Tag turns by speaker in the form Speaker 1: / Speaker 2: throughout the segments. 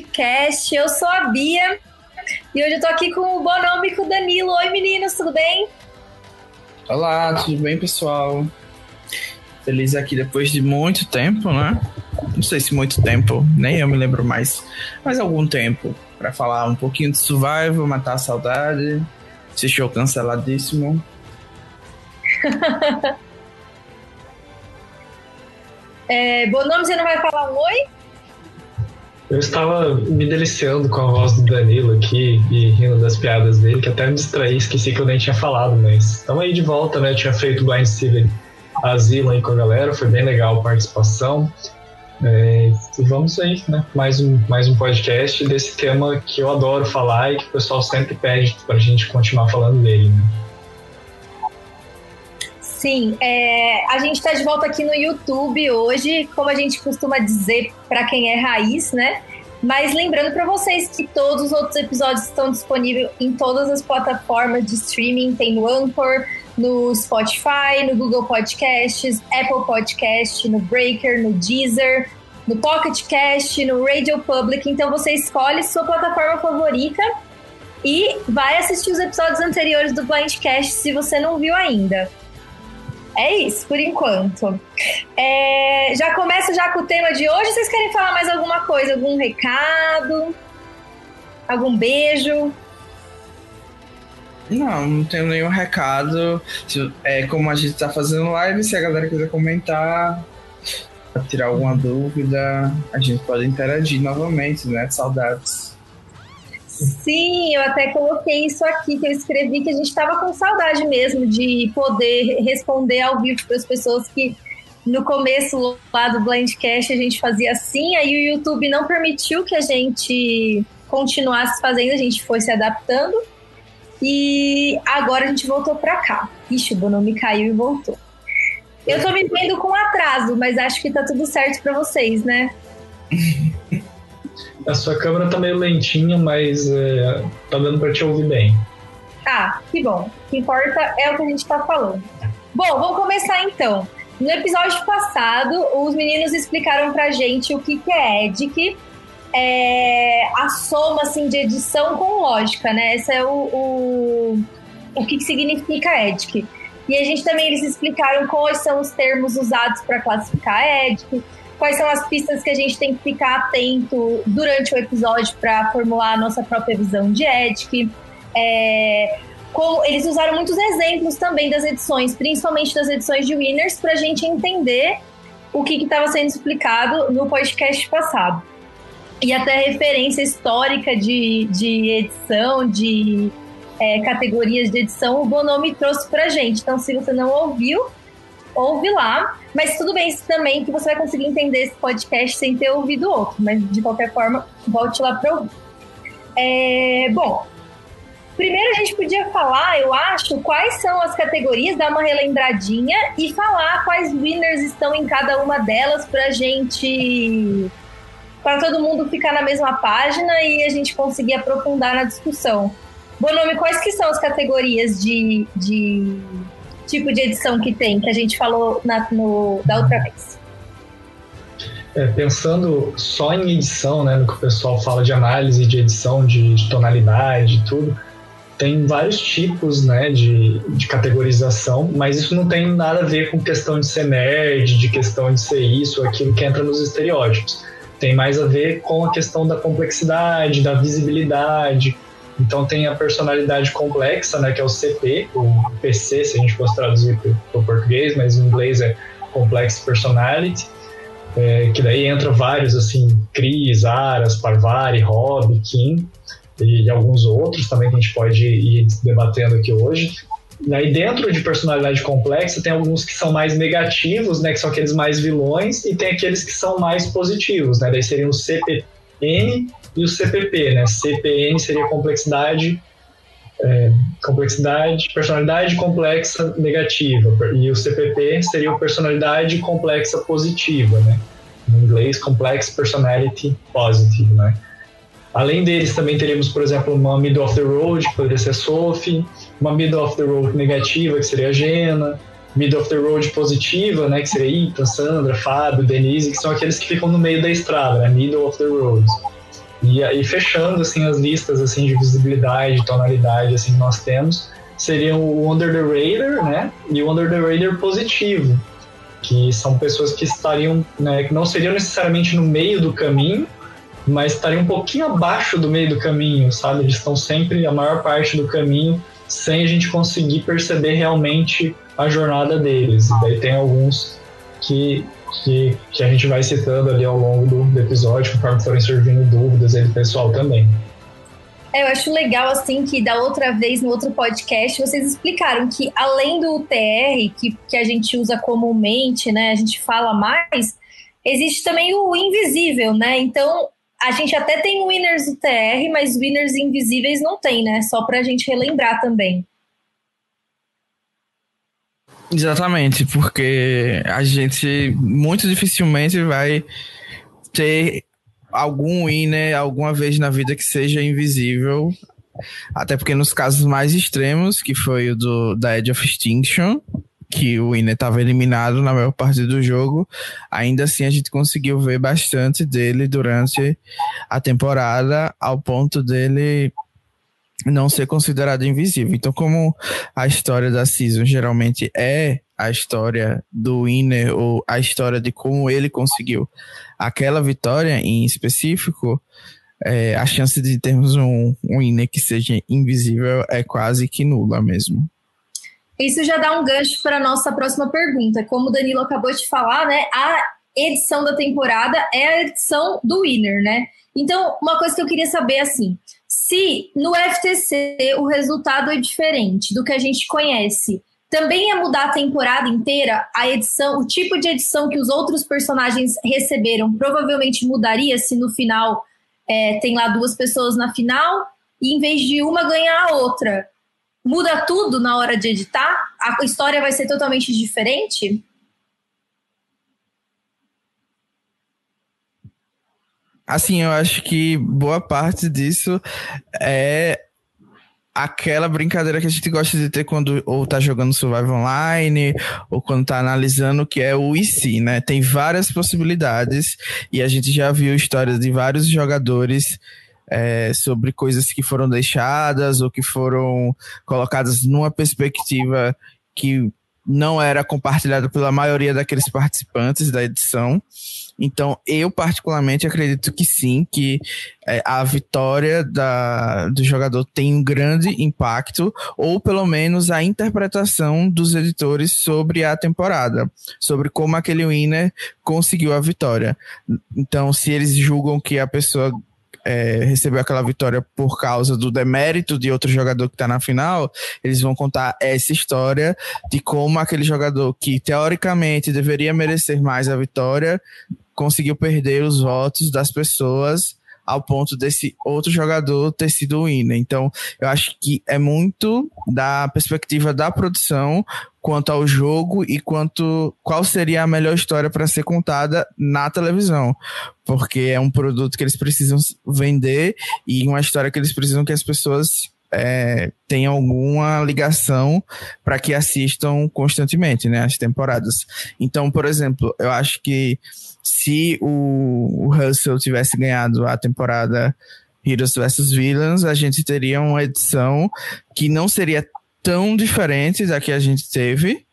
Speaker 1: Blindcast. Eu sou a Bia e hoje eu tô aqui com o Bonome e com o Danilo. Oi meninos, tudo bem?
Speaker 2: Olá, tudo bem pessoal? Feliz aqui depois de muito tempo, né? Não sei se muito tempo, nem eu me lembro mais, mas algum tempo para falar um pouquinho de Survival, matar a saudade. Esse show canceladíssimo.
Speaker 1: é, você não vai falar um oi?
Speaker 3: Eu estava me deliciando com a voz do Danilo aqui e rindo das piadas dele, que até me distraí, esqueci que eu nem tinha falado, mas estamos aí de volta, né? Eu tinha feito Blind Steven Asilo aí com a galera, foi bem legal a participação. É, e vamos aí, né? Mais um, mais um podcast desse tema que eu adoro falar e que o pessoal sempre pede para a gente continuar falando dele, né?
Speaker 1: Sim, é, a gente está de volta aqui no YouTube hoje, como a gente costuma dizer para quem é raiz, né? Mas lembrando para vocês que todos os outros episódios estão disponíveis em todas as plataformas de streaming, tem no Anchor, no Spotify, no Google Podcasts, Apple Podcast, no Breaker, no Deezer, no Pocket Cast, no Radio Public. Então você escolhe sua plataforma favorita e vai assistir os episódios anteriores do Blindcast se você não viu ainda. É isso, por enquanto. É, já começo já com o tema de hoje. Vocês querem falar mais alguma coisa? Algum recado? Algum beijo?
Speaker 2: Não, não tenho nenhum recado. É como a gente tá fazendo live, se a galera quiser comentar, tirar alguma dúvida, a gente pode interagir novamente, né? Saudades.
Speaker 1: Sim, eu até coloquei isso aqui que eu escrevi que a gente estava com saudade mesmo de poder responder ao vivo para as pessoas que no começo lá do Blindcast a gente fazia assim, aí o YouTube não permitiu que a gente continuasse fazendo, a gente foi se adaptando. E agora a gente voltou para cá. Ixi, o Bonomi caiu e voltou. Eu tô me vendo com atraso, mas acho que tá tudo certo para vocês, né?
Speaker 3: A sua câmera tá meio lentinha, mas é, tá dando para te ouvir bem.
Speaker 1: Ah, que bom. O que importa é o que a gente tá falando. Bom, vamos começar então. No episódio passado, os meninos explicaram pra gente o que, que é EDIC, é, a soma assim, de edição com lógica, né? Esse é o, o, o que, que significa EDIC. E a gente também eles explicaram quais são os termos usados para classificar EDIC, quais são as pistas que a gente tem que ficar atento durante o episódio para formular a nossa própria visão de EDIC. É, como, eles usaram muitos exemplos também das edições, principalmente das edições de Winners, para a gente entender o que estava sendo explicado no podcast passado e até referência histórica de, de edição, de é, categorias de edição, o Bonomi trouxe pra gente. Então, se você não ouviu, ouve lá. Mas tudo bem também que você vai conseguir entender esse podcast sem ter ouvido outro. Mas, de qualquer forma, volte lá pra ouvir. É, bom, primeiro a gente podia falar, eu acho, quais são as categorias, dar uma relembradinha e falar quais winners estão em cada uma delas pra gente para todo mundo ficar na mesma página e a gente conseguir aprofundar na discussão. Bonome, quais que são as categorias de, de tipo de edição que tem, que a gente falou na, no, da outra vez?
Speaker 3: É, pensando só em edição, né, no que o pessoal fala de análise de edição, de, de tonalidade e tudo, tem vários tipos né, de, de categorização, mas isso não tem nada a ver com questão de ser nerd, de questão de ser isso, aquilo que entra nos estereótipos tem mais a ver com a questão da complexidade, da visibilidade. Então tem a personalidade complexa, né, que é o CP, o PC, se a gente fosse traduzir para o português, mas em inglês é Complex Personality, é, que daí entra vários, assim, Cris, Aras, Parvari, Rob, Kim, e, e alguns outros também que a gente pode ir debatendo aqui hoje. Aí dentro de personalidade complexa tem alguns que são mais negativos, né, que são aqueles mais vilões, e tem aqueles que são mais positivos, né, daí seriam o CPN e o CPP, né, CPN seria complexidade, é, complexidade, personalidade complexa negativa, e o CPP seria personalidade complexa positiva, né, em inglês, Complex Personality Positive, né. Além deles, também teríamos, por exemplo, uma Middle of the Road, que poderia ser Sophie, uma middle of the road negativa, que seria a Gena, middle of the road positiva, né, que seria Ita, Sandra, Fábio, Denise, que são aqueles que ficam no meio da estrada, né, middle of the road. E aí fechando assim as listas assim de visibilidade, tonalidade assim que nós temos, seriam o Under the Radar, né? E o Under the Radar positivo, que são pessoas que estariam, né, que não seriam necessariamente no meio do caminho, mas estariam um pouquinho abaixo do meio do caminho, sabe? Eles estão sempre a maior parte do caminho sem a gente conseguir perceber realmente a jornada deles. E daí tem alguns que, que, que a gente vai citando ali ao longo do, do episódio, conforme forem surgindo dúvidas aí do pessoal também.
Speaker 1: É, eu acho legal, assim, que da outra vez, no outro podcast, vocês explicaram que além do TR, que, que a gente usa comumente, né, a gente fala mais, existe também o invisível, né? Então, a gente até tem winners do TR, mas winners invisíveis não tem, né? Só pra gente relembrar também.
Speaker 2: Exatamente, porque a gente muito dificilmente vai ter algum winner alguma vez na vida que seja invisível. Até porque nos casos mais extremos, que foi o do, da Edge of Extinction, que o Winner estava eliminado na maior parte do jogo, ainda assim a gente conseguiu ver bastante dele durante a temporada, ao ponto dele não ser considerado invisível. Então, como a história da season geralmente é a história do Winner ou a história de como ele conseguiu aquela vitória em específico, é, a chance de termos um, um Winner que seja invisível é quase que nula mesmo.
Speaker 1: Isso já dá um gancho para a nossa próxima pergunta. Como o Danilo acabou de falar, né? A edição da temporada é a edição do Winner, né? Então, uma coisa que eu queria saber assim, se no FTC o resultado é diferente do que a gente conhece, também ia mudar a temporada inteira, a edição, o tipo de edição que os outros personagens receberam provavelmente mudaria se no final é, tem lá duas pessoas na final e em vez de uma ganhar a outra muda tudo na hora de editar? A história vai ser totalmente diferente?
Speaker 2: Assim, eu acho que boa parte disso é aquela brincadeira que a gente gosta de ter quando ou tá jogando Survival Online ou quando tá analisando que é o IC, né? Tem várias possibilidades e a gente já viu histórias de vários jogadores é, sobre coisas que foram deixadas ou que foram colocadas numa perspectiva que não era compartilhada pela maioria daqueles participantes da edição. Então, eu particularmente acredito que sim, que é, a vitória da, do jogador tem um grande impacto, ou pelo menos a interpretação dos editores sobre a temporada, sobre como aquele winner conseguiu a vitória. Então, se eles julgam que a pessoa é, recebeu aquela vitória por causa do demérito de outro jogador que está na final, eles vão contar essa história de como aquele jogador que teoricamente deveria merecer mais a vitória conseguiu perder os votos das pessoas ao ponto desse outro jogador ter sido o winner. Então, eu acho que é muito da perspectiva da produção quanto ao jogo e quanto qual seria a melhor história para ser contada na televisão, porque é um produto que eles precisam vender e uma história que eles precisam que as pessoas é, tenham alguma ligação para que assistam constantemente, né, as temporadas. Então, por exemplo, eu acho que se o, o Russell tivesse ganhado a temporada Heroes vs Villains, a gente teria uma edição que não seria tão diferente da que a gente teve,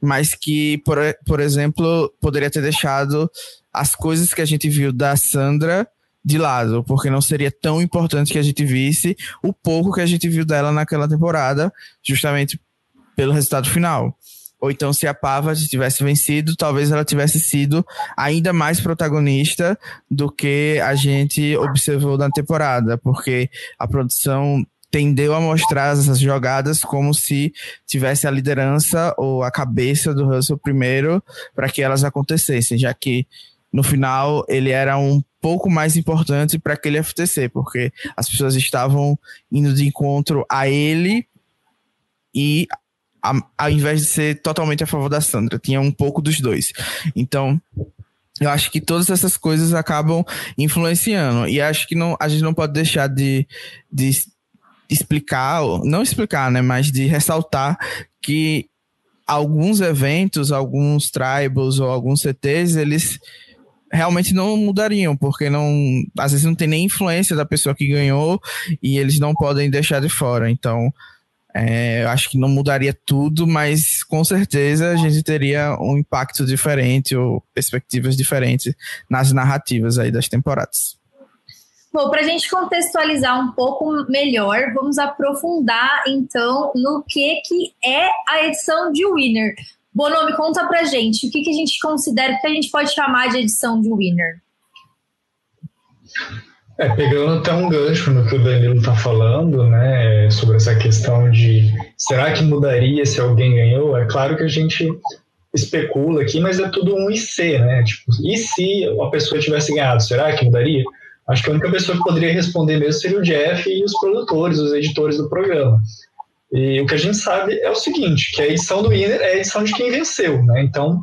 Speaker 2: mas que, por, por exemplo, poderia ter deixado as coisas que a gente viu da Sandra de lado, porque não seria tão importante que a gente visse o pouco que a gente viu dela naquela temporada, justamente pelo resultado final. Ou então, se a Pava tivesse vencido, talvez ela tivesse sido ainda mais protagonista do que a gente observou na temporada, porque a produção tendeu a mostrar essas jogadas como se tivesse a liderança ou a cabeça do Russell primeiro para que elas acontecessem, já que no final ele era um pouco mais importante para aquele FTC, porque as pessoas estavam indo de encontro a ele e a, ao invés de ser totalmente a favor da Sandra, tinha um pouco dos dois. Então, eu acho que todas essas coisas acabam influenciando. E acho que não, a gente não pode deixar de, de explicar, não explicar, né, mas de ressaltar que alguns eventos, alguns tribals ou alguns CTs, eles realmente não mudariam, porque não às vezes não tem nem influência da pessoa que ganhou e eles não podem deixar de fora. Então, é, eu acho que não mudaria tudo, mas com certeza a gente teria um impacto diferente ou perspectivas diferentes nas narrativas aí das temporadas.
Speaker 1: Bom, para a gente contextualizar um pouco melhor, vamos aprofundar então no que, que é a edição de Winner. Bonomi, conta pra gente o que, que a gente considera, que a gente pode chamar de edição de Winner.
Speaker 3: É, pegando até um gancho no que o Danilo está falando, né, sobre essa questão de será que mudaria se alguém ganhou? É claro que a gente especula aqui, mas é tudo um IC, né? Tipo, e se a pessoa tivesse ganhado, será que mudaria? Acho que a única pessoa que poderia responder mesmo seria o Jeff e os produtores, os editores do programa. E o que a gente sabe é o seguinte, que a edição do winner é a edição de quem venceu, né? Então,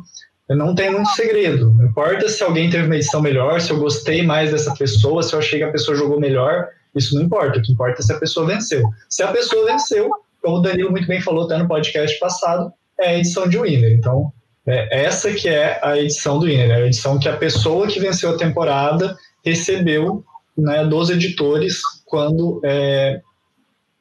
Speaker 3: não tem muito segredo. Não importa se alguém teve uma edição melhor, se eu gostei mais dessa pessoa, se eu achei que a pessoa jogou melhor, isso não importa. O que importa é se a pessoa venceu. Se a pessoa venceu, como o Danilo muito bem falou até no podcast passado, é a edição de winner. Então, é essa que é a edição do winner, é a edição que a pessoa que venceu a temporada recebeu né, dos editores quando, é,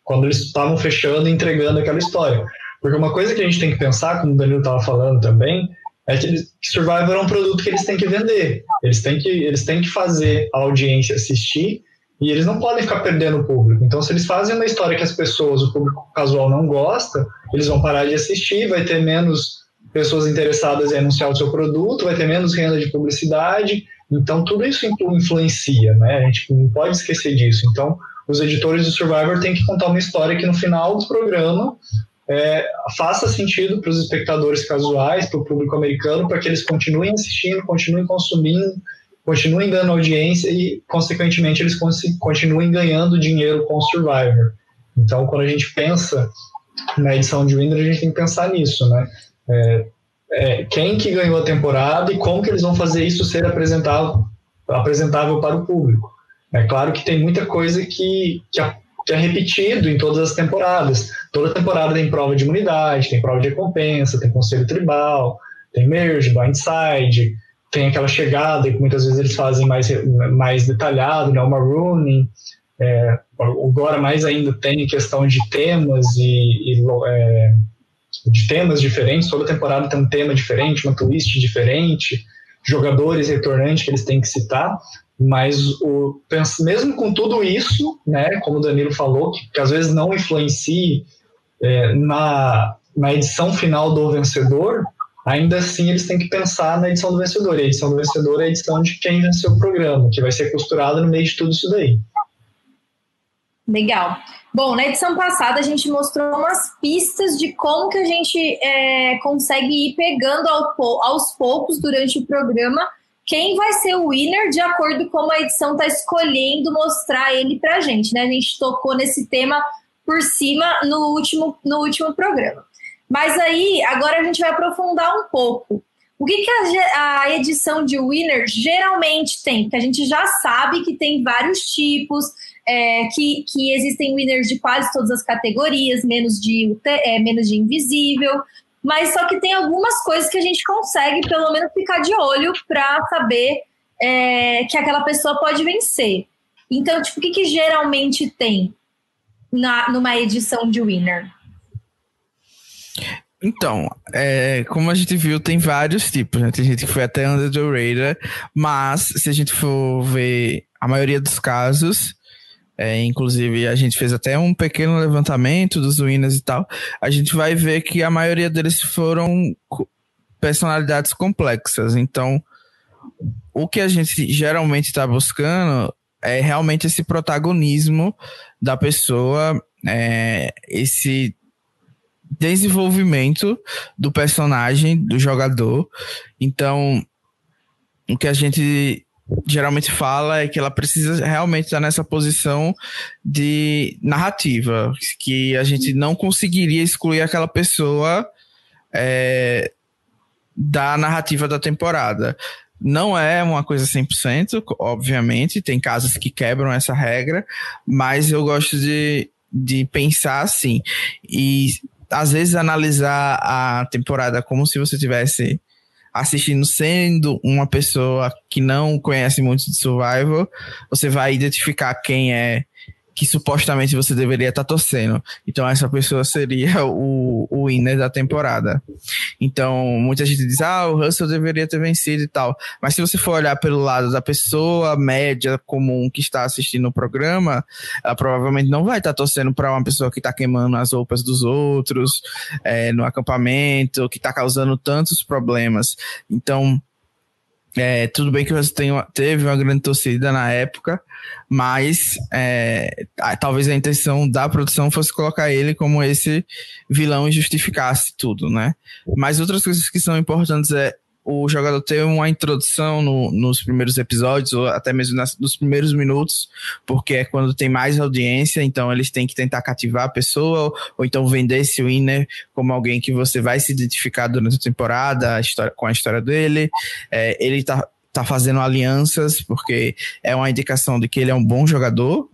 Speaker 3: quando eles estavam fechando e entregando aquela história. Porque uma coisa que a gente tem que pensar, como o Danilo estava falando também, é que, que Survivor é um produto que eles têm que vender. Eles têm que, eles têm que fazer a audiência assistir e eles não podem ficar perdendo o público. Então, se eles fazem uma história que as pessoas, o público casual não gosta, eles vão parar de assistir, vai ter menos pessoas interessadas em anunciar o seu produto, vai ter menos renda de publicidade. Então, tudo isso influencia, né? A gente não pode esquecer disso. Então, os editores do Survivor têm que contar uma história que no final do programa é, faça sentido para os espectadores casuais, para o público americano, para que eles continuem assistindo, continuem consumindo, continuem dando audiência e, consequentemente, eles continuem ganhando dinheiro com o Survivor. Então, quando a gente pensa na edição de Winner, a gente tem que pensar nisso, né? É, é, quem que ganhou a temporada e como que eles vão fazer isso ser apresentável, apresentável para o público. É claro que tem muita coisa que, que a é repetido em todas as temporadas. Toda temporada tem prova de imunidade, tem prova de recompensa, tem conselho tribal, tem merge, blindside, tem aquela chegada que muitas vezes eles fazem mais, mais detalhado, né, uma. É, agora mais ainda tem questão de temas e, e é, de temas diferentes, toda temporada tem um tema diferente, uma twist diferente, jogadores retornantes que eles têm que citar, mas o, mesmo com tudo isso, né, como o Danilo falou, que, que às vezes não influencie é, na, na edição final do vencedor, ainda assim eles têm que pensar na edição do vencedor. E a edição do vencedor é a edição de quem venceu o programa, que vai ser costurada no meio de tudo isso daí.
Speaker 1: Legal. Bom, na edição passada a gente mostrou umas pistas de como que a gente é, consegue ir pegando ao, aos poucos durante o programa quem vai ser o winner de acordo com como a edição está escolhendo mostrar ele para a gente, né? A gente tocou nesse tema por cima no último, no último programa. Mas aí, agora a gente vai aprofundar um pouco. O que, que a, a edição de winner geralmente tem? Porque a gente já sabe que tem vários tipos, é, que, que existem winners de quase todas as categorias, menos de, é, menos de invisível mas só que tem algumas coisas que a gente consegue, pelo menos, ficar de olho para saber é, que aquela pessoa pode vencer. Então, tipo, o que, que geralmente tem na, numa edição de Winner?
Speaker 2: Então, é, como a gente viu, tem vários tipos, né? Tem gente que foi até under the radar, mas se a gente for ver a maioria dos casos, é, inclusive, a gente fez até um pequeno levantamento dos winners e tal. A gente vai ver que a maioria deles foram personalidades complexas. Então, o que a gente geralmente está buscando é realmente esse protagonismo da pessoa, é, esse desenvolvimento do personagem, do jogador. Então, o que a gente geralmente fala é que ela precisa realmente estar nessa posição de narrativa, que a gente não conseguiria excluir aquela pessoa é, da narrativa da temporada. Não é uma coisa 100%, obviamente, tem casos que quebram essa regra, mas eu gosto de, de pensar assim. E às vezes analisar a temporada como se você tivesse assistindo sendo uma pessoa que não conhece muito de survival, você vai identificar quem é que supostamente você deveria estar tá torcendo. Então, essa pessoa seria o, o winner da temporada. Então, muita gente diz, ah, o Russell deveria ter vencido e tal. Mas se você for olhar pelo lado da pessoa média comum que está assistindo o programa, ela provavelmente não vai estar tá torcendo para uma pessoa que está queimando as roupas dos outros é, no acampamento, que está causando tantos problemas. Então, é, tudo bem que você tem teve uma grande torcida na época, mas é, talvez a intenção da produção fosse colocar ele como esse vilão e justificasse tudo, né? Mas outras coisas que são importantes é o jogador ter uma introdução no, nos primeiros episódios, ou até mesmo nas, nos primeiros minutos, porque é quando tem mais audiência, então eles têm que tentar cativar a pessoa, ou, ou então vender esse winner como alguém que você vai se identificar durante a temporada, a história, com a história dele. É, ele tá, tá fazendo alianças, porque é uma indicação de que ele é um bom jogador,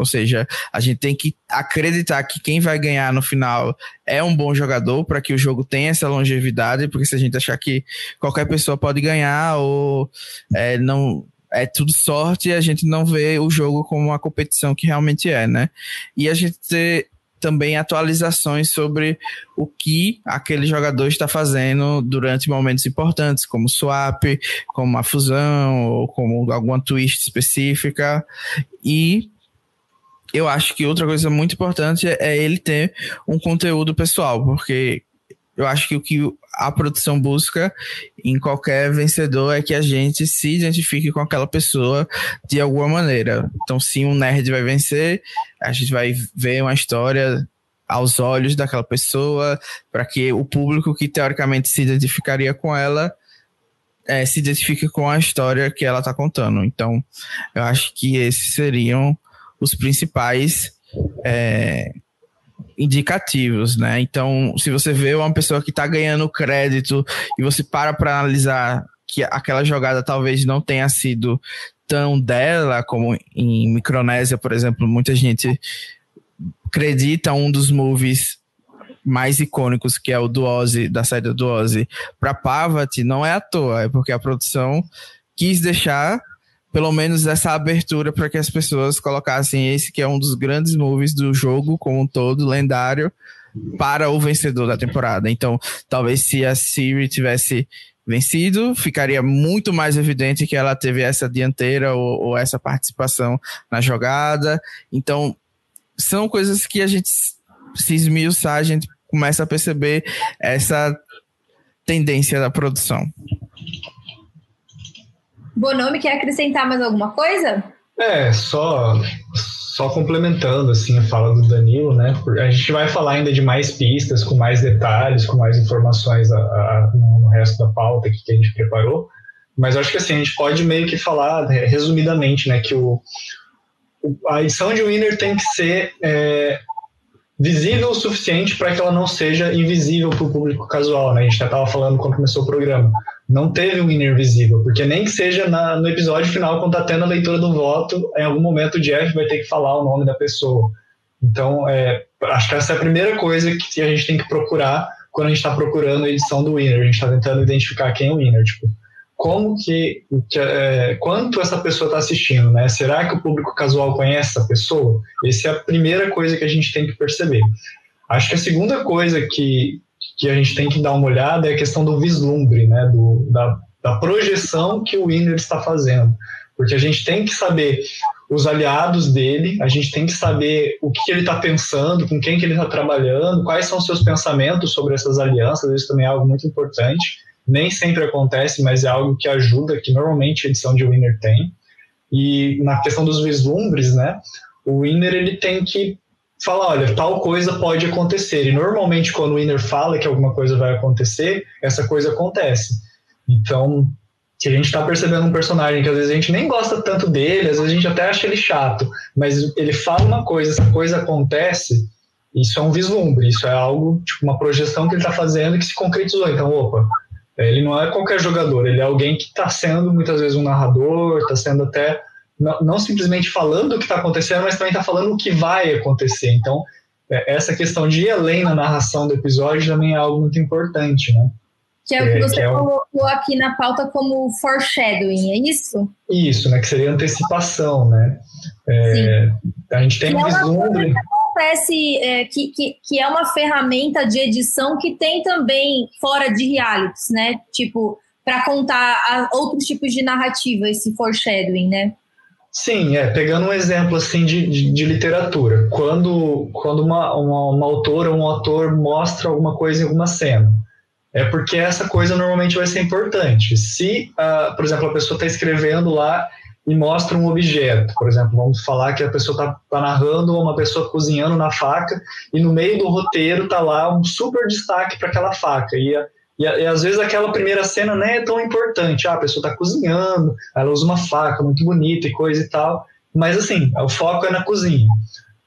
Speaker 2: ou seja, a gente tem que acreditar que quem vai ganhar no final é um bom jogador para que o jogo tenha essa longevidade, porque se a gente achar que qualquer pessoa pode ganhar ou é, não é tudo sorte, a gente não vê o jogo como uma competição que realmente é, né? E a gente ter também atualizações sobre o que aquele jogador está fazendo durante momentos importantes, como swap, como a fusão, ou como alguma twist específica. E eu acho que outra coisa muito importante é, ele ter um conteúdo pessoal, porque eu acho que o que a produção busca em qualquer vencedor é que a gente se identifique com aquela pessoa de alguma maneira. Então, se um nerd vai vencer, a gente vai ver uma história aos olhos daquela pessoa, para que o público que teoricamente se identificaria com ela é, se identifique com a história que ela está contando. Então, eu acho que esses seriam os principais é, indicativos, né? Então, se você vê uma pessoa que está ganhando crédito e você para para analisar que aquela jogada talvez não tenha sido tão dela como em Micronésia, por exemplo, muita gente acredita um dos movies mais icônicos, que é o do da saída do Ozzy, para Pavat, não é à toa, é porque a produção quis deixar pelo menos essa abertura para que as pessoas colocassem esse que é um dos grandes movies do jogo como um todo, lendário, para o vencedor da temporada. Então, talvez se a Siri tivesse vencido, ficaria muito mais evidente que ela teve essa dianteira ou, ou essa participação na jogada. Então, são coisas que a gente se esmiuçar, a gente começa a perceber essa tendência da produção.
Speaker 1: Bonome quer acrescentar mais alguma coisa?
Speaker 3: É, só só complementando assim a fala do Danilo, né? A gente vai falar ainda de mais pistas, com mais detalhes, com mais informações a, a, no resto da pauta que a gente preparou. Mas acho que assim a gente pode meio que falar né, resumidamente, né, que o, a edição de Winner tem que ser é, visível o suficiente para que ela não seja invisível para o público casual. Né? A gente já estava falando quando começou o programa não teve um winner visível, porque nem que seja na, no episódio final, quando tá tendo a leitura do voto, em algum momento o Jeff vai ter que falar o nome da pessoa. Então, é, acho que essa é a primeira coisa que a gente tem que procurar quando a gente está procurando a edição do winner. A gente está tentando identificar quem é o winner. Tipo, como que, que é, quanto essa pessoa está assistindo, né? Será que o público casual conhece essa pessoa? Essa é a primeira coisa que a gente tem que perceber. Acho que a segunda coisa que, que a gente tem que dar uma olhada é a questão do vislumbre, né, do, da, da projeção que o Winner está fazendo. Porque a gente tem que saber os aliados dele, a gente tem que saber o que ele está pensando, com quem que ele está trabalhando, quais são os seus pensamentos sobre essas alianças, isso também é algo muito importante. Nem sempre acontece, mas é algo que ajuda, que normalmente a edição de Winner tem. E na questão dos vislumbres, né, o Winner ele tem que fala, olha, tal coisa pode acontecer. E normalmente quando o winner fala que alguma coisa vai acontecer, essa coisa acontece. Então, se a gente está percebendo um personagem que às vezes a gente nem gosta tanto dele, às vezes a gente até acha ele chato, mas ele fala uma coisa, essa coisa acontece, isso é um vislumbre, isso é algo, tipo, uma projeção que ele está fazendo que se concretizou. Então, opa, ele não é qualquer jogador, ele é alguém que está sendo muitas vezes um narrador, está sendo até não, não simplesmente falando o que está acontecendo, mas também está falando o que vai acontecer. Então, é, essa questão de ir além na narração do episódio também é algo muito importante, né?
Speaker 1: Que é o que é, você é colocou aqui na pauta como foreshadowing, é isso?
Speaker 3: Isso, né? Que seria antecipação, né? É, a gente tem que um vislumbre.
Speaker 1: Acontece, é, que, que, que é uma ferramenta de edição que tem também fora de realities, né? Tipo, para contar outros tipos de narrativa, esse foreshadowing, né?
Speaker 3: Sim, é, pegando um exemplo assim de, de, de literatura, quando, quando uma, uma, uma autora ou um autor mostra alguma coisa em alguma cena, é porque essa coisa normalmente vai ser importante. Se, uh, por exemplo, a pessoa está escrevendo lá e mostra um objeto, por exemplo, vamos falar que a pessoa está tá narrando uma pessoa cozinhando na faca e no meio do roteiro está lá um super destaque para aquela faca. E, a, e, a, e, às vezes aquela primeira cena nem é tão importante, ah, a pessoa está cozinhando, ela usa uma faca muito bonita e coisa e tal, mas assim, o foco é na cozinha,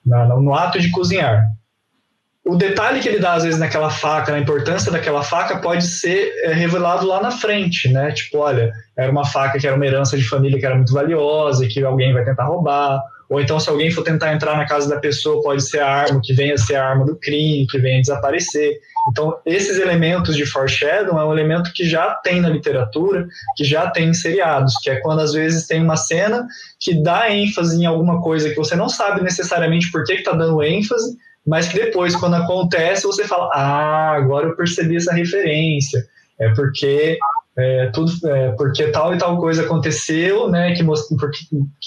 Speaker 3: no, no ato de cozinhar o detalhe que ele dá às vezes naquela faca, na importância daquela faca, pode ser é, revelado lá na frente, né? Tipo, olha, era uma faca que era uma herança de família que era muito valiosa e que alguém vai tentar roubar. Ou então, se alguém for tentar entrar na casa da pessoa, pode ser a arma que venha a ser a arma do crime, que venha a desaparecer. Então, esses elementos de foreshadow é um elemento que já tem na literatura, que já tem em seriados, que é quando às vezes tem uma cena que dá ênfase em alguma coisa que você não sabe necessariamente por que está dando ênfase, mas que depois, quando acontece, você fala: Ah, agora eu percebi essa referência. É porque é, tudo, é, porque tal e tal coisa aconteceu, né? Que, most, porque,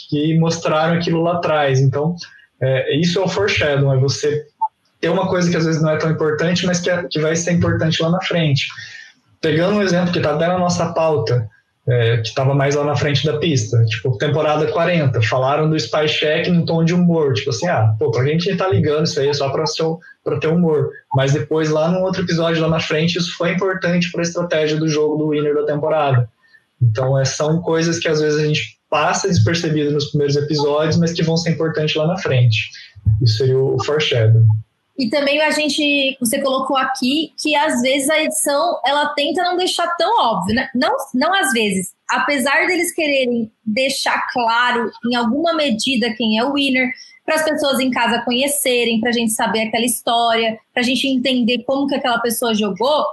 Speaker 3: que mostraram aquilo lá atrás. Então, é, isso é o foreshadow, é você ter uma coisa que às vezes não é tão importante, mas que, é, que vai ser importante lá na frente. Pegando um exemplo que está até na nossa pauta, é, que estava mais lá na frente da pista. Tipo, temporada 40, falaram do Spy Check num tom de humor. Tipo assim, ah, pô, pra gente tá ligando isso aí é só pra, pra ter humor. Mas depois, lá num outro episódio lá na frente, isso foi importante para a estratégia do jogo do winner da temporada. Então, é, são coisas que às vezes a gente passa despercebido nos primeiros episódios, mas que vão ser importantes lá na frente. Isso seria o foreshadow.
Speaker 1: E também a gente, você colocou aqui que às vezes a edição ela tenta não deixar tão óbvio, né? Não, não às vezes. Apesar deles quererem deixar claro em alguma medida quem é o winner, para as pessoas em casa conhecerem, para a gente saber aquela história, para a gente entender como que aquela pessoa jogou,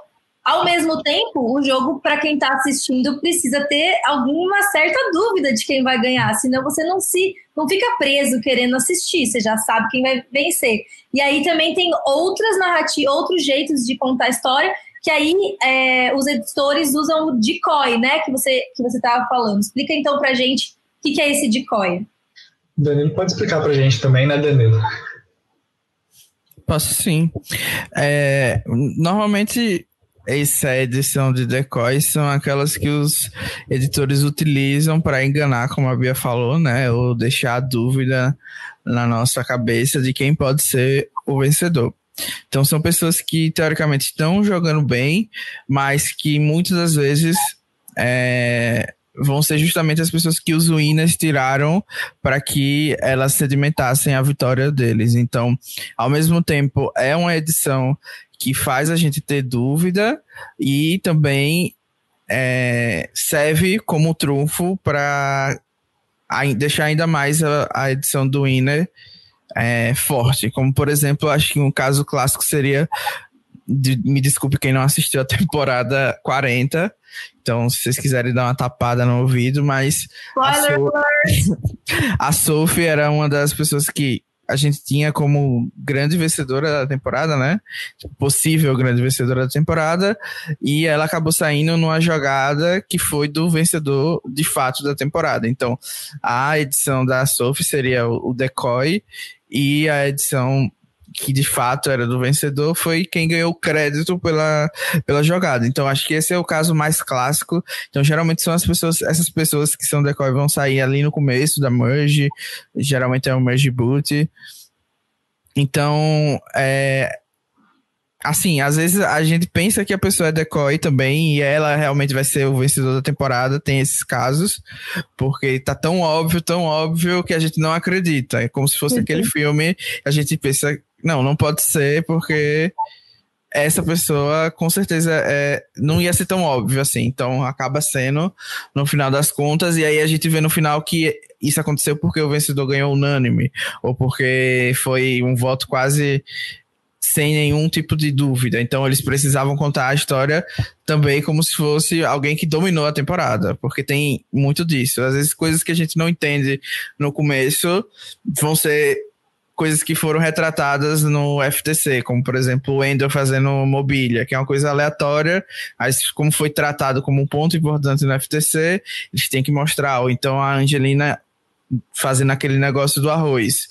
Speaker 1: ao mesmo tempo, o jogo, para quem está assistindo, precisa ter alguma certa dúvida de quem vai ganhar, senão você não se não fica preso querendo assistir, você já sabe quem vai vencer. E aí também tem outras narrativas, outros jeitos de contar a história, que aí é, os editores usam o decoy, né, que você que você estava falando. Explica então para gente o que, que é esse decoy.
Speaker 3: Danilo pode explicar para gente também, né, Danilo?
Speaker 2: Posso sim. É, normalmente essa edição de decoys são aquelas que os editores utilizam para enganar, como a Bia falou, né? Ou deixar a dúvida na nossa cabeça de quem pode ser o vencedor. Então são pessoas que teoricamente estão jogando bem, mas que muitas das vezes é, vão ser justamente as pessoas que os winners tiraram para que elas sedimentassem a vitória deles. Então, ao mesmo tempo, é uma edição que faz a gente ter dúvida e também é, serve como trunfo para deixar ainda mais a, a edição do Winner é, forte. Como, por exemplo, acho que um caso clássico seria. De, me desculpe quem não assistiu a temporada 40. Então, se vocês quiserem dar uma tapada no ouvido, mas.
Speaker 1: Spoiler
Speaker 2: a, so a Sophie era uma das pessoas que a gente tinha como grande vencedora da temporada, né? Possível grande vencedora da temporada. E ela acabou saindo numa jogada que foi do vencedor de fato da temporada. Então, a edição da Sophie seria o decoy e a edição que de fato era do vencedor, foi quem ganhou o crédito pela, pela jogada. Então acho que esse é o caso mais clássico. Então geralmente são as pessoas, essas pessoas que são decoy vão sair ali no começo da merge, geralmente é um merge boot. Então, é, assim, às vezes a gente pensa que a pessoa é decoy também e ela realmente vai ser o vencedor da temporada, tem esses casos, porque tá tão óbvio, tão óbvio que a gente não acredita. É como se fosse uhum. aquele filme, a gente pensa não, não pode ser, porque essa pessoa com certeza é, não ia ser tão óbvio assim. Então acaba sendo no final das contas, e aí a gente vê no final que isso aconteceu porque o vencedor ganhou unânime, ou porque foi um voto quase sem nenhum tipo de dúvida. Então eles precisavam contar a história também como se fosse alguém que dominou a temporada, porque tem muito disso. Às vezes coisas que a gente não entende no começo vão ser coisas que foram retratadas no FTC, como por exemplo o Ender fazendo mobília, que é uma coisa aleatória, mas como foi tratado como um ponto importante no FTC, eles têm que mostrar. Ou então a Angelina fazendo aquele negócio do arroz.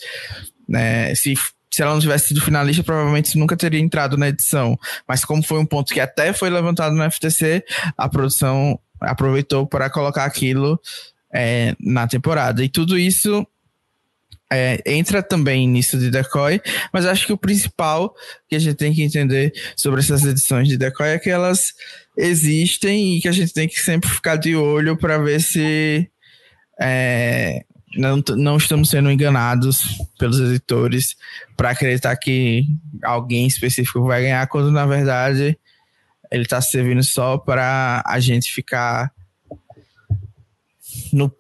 Speaker 2: Né? Se se ela não tivesse sido finalista, provavelmente nunca teria entrado na edição. Mas como foi um ponto que até foi levantado no FTC, a produção aproveitou para colocar aquilo é, na temporada. E tudo isso é, entra também nisso de decoy, mas acho que o principal que a gente tem que entender sobre essas edições de decoy é que elas existem e que a gente tem que sempre ficar de olho para ver se é, não, não estamos sendo enganados pelos editores para acreditar que alguém específico vai ganhar, quando na verdade ele está servindo só para a gente ficar no,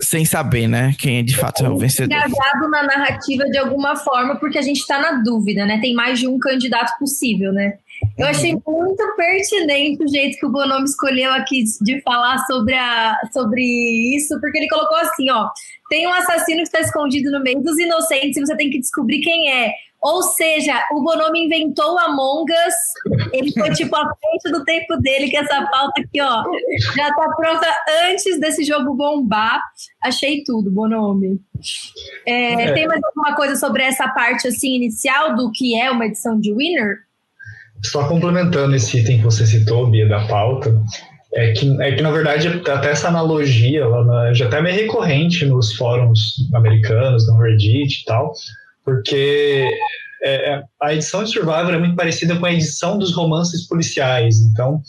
Speaker 2: sem saber, né, quem de fato é o vencedor.
Speaker 1: Engajado na narrativa de alguma forma, porque a gente está na dúvida, né? Tem mais de um candidato possível, né? Eu achei muito pertinente o jeito que o Bonomo escolheu aqui de falar sobre, a, sobre isso, porque ele colocou assim, ó, tem um assassino que está escondido no meio dos inocentes e você tem que descobrir quem é. Ou seja, o Bonomo inventou Among Us, ele foi tipo à frente do tempo dele, que essa pauta aqui, ó, já tá pronta antes desse jogo bombar. Achei tudo, Bonomi. É, é. Tem mais alguma coisa sobre essa parte assim inicial do que é uma edição de Winner?
Speaker 3: Só complementando esse item que você citou, Bia, da pauta, é que, é que na verdade até essa analogia lá já até é meio recorrente nos fóruns americanos, no Reddit e tal, porque é, é, a edição de Survivor é muito parecida com a edição dos romances policiais. Então,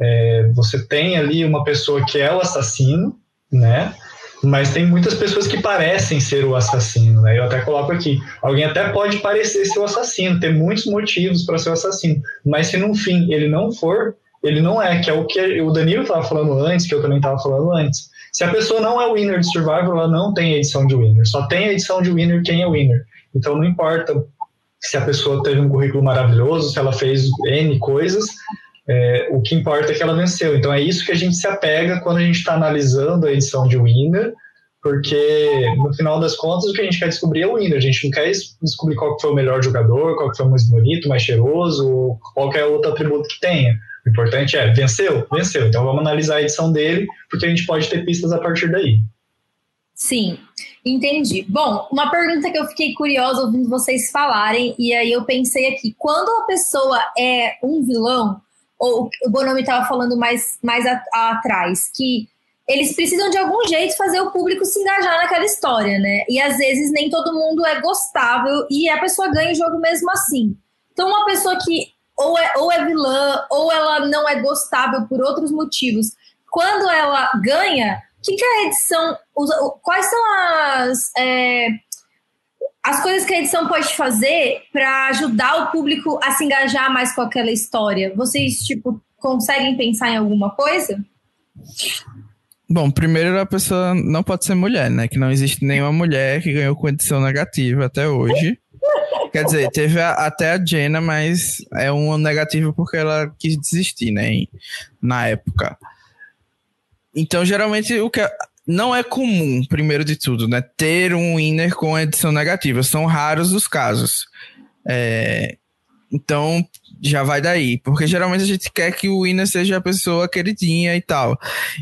Speaker 3: é, você tem ali uma pessoa que é o assassino, né? mas tem muitas pessoas que parecem ser o assassino, né? Eu até coloco aqui, alguém até pode parecer ser o assassino, ter muitos motivos para ser o assassino, mas se no fim ele não for, ele não é, que é o que o Danilo estava falando antes, que eu também estava falando antes. Se a pessoa não é winner de Survivor, ela não tem edição de winner, só tem edição de winner quem é winner. Então não importa se a pessoa teve um currículo maravilhoso, se ela fez N coisas, é, o que importa é que ela venceu. Então é isso que a gente se apega quando a gente está analisando a edição de Winner, porque no final das contas o que a gente quer descobrir é o Winner. A gente não quer descobrir qual foi o melhor jogador, qual foi o mais bonito, mais cheiroso, qualquer outro atributo que tenha. O importante é venceu, venceu. Então vamos analisar a edição dele, porque a gente pode ter pistas a partir daí.
Speaker 1: Sim, entendi. Bom, uma pergunta que eu fiquei curiosa ouvindo vocês falarem, e aí eu pensei aqui: quando a pessoa é um vilão, ou o Bonomi estava falando mais, mais a, a, atrás, que eles precisam de algum jeito fazer o público se engajar naquela história, né? E às vezes nem todo mundo é gostável e a pessoa ganha o jogo mesmo assim. Então, uma pessoa que ou é, ou é vilã, ou ela não é gostável por outros motivos, quando ela ganha, que, que a edição. Quais são as. É, as coisas que a edição pode fazer para ajudar o público a se engajar mais com aquela história? Vocês, tipo, conseguem pensar em alguma coisa?
Speaker 2: Bom, primeiro a pessoa não pode ser mulher, né? Que não existe nenhuma mulher que ganhou com edição negativa até hoje. Quer dizer, teve a, até a Jenna, mas é um negativo porque ela quis desistir, né? Na época. Então, geralmente, o que não é comum, primeiro de tudo, né, ter um winner com edição negativa. São raros os casos. É, então, já vai daí. Porque geralmente a gente quer que o winner seja a pessoa queridinha e tal.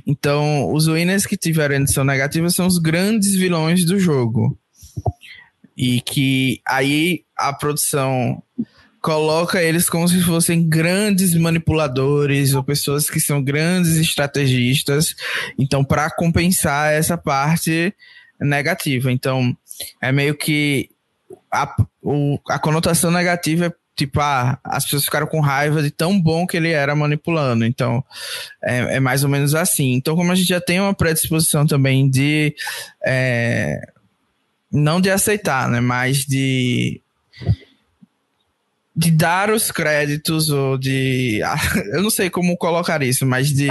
Speaker 2: Então, os winners que tiveram edição negativa são os grandes vilões do jogo. E que aí a produção coloca eles como se fossem grandes manipuladores ou pessoas que são grandes estrategistas. Então, para compensar essa parte negativa. Então, é meio que a, o, a conotação negativa é tipo, ah, as pessoas ficaram com raiva de tão bom que ele era manipulando. Então, é, é mais ou menos assim. Então, como a gente já tem uma predisposição também de. É, não de aceitar, né? Mas de de dar os créditos ou de. Eu não sei como colocar isso, mas de.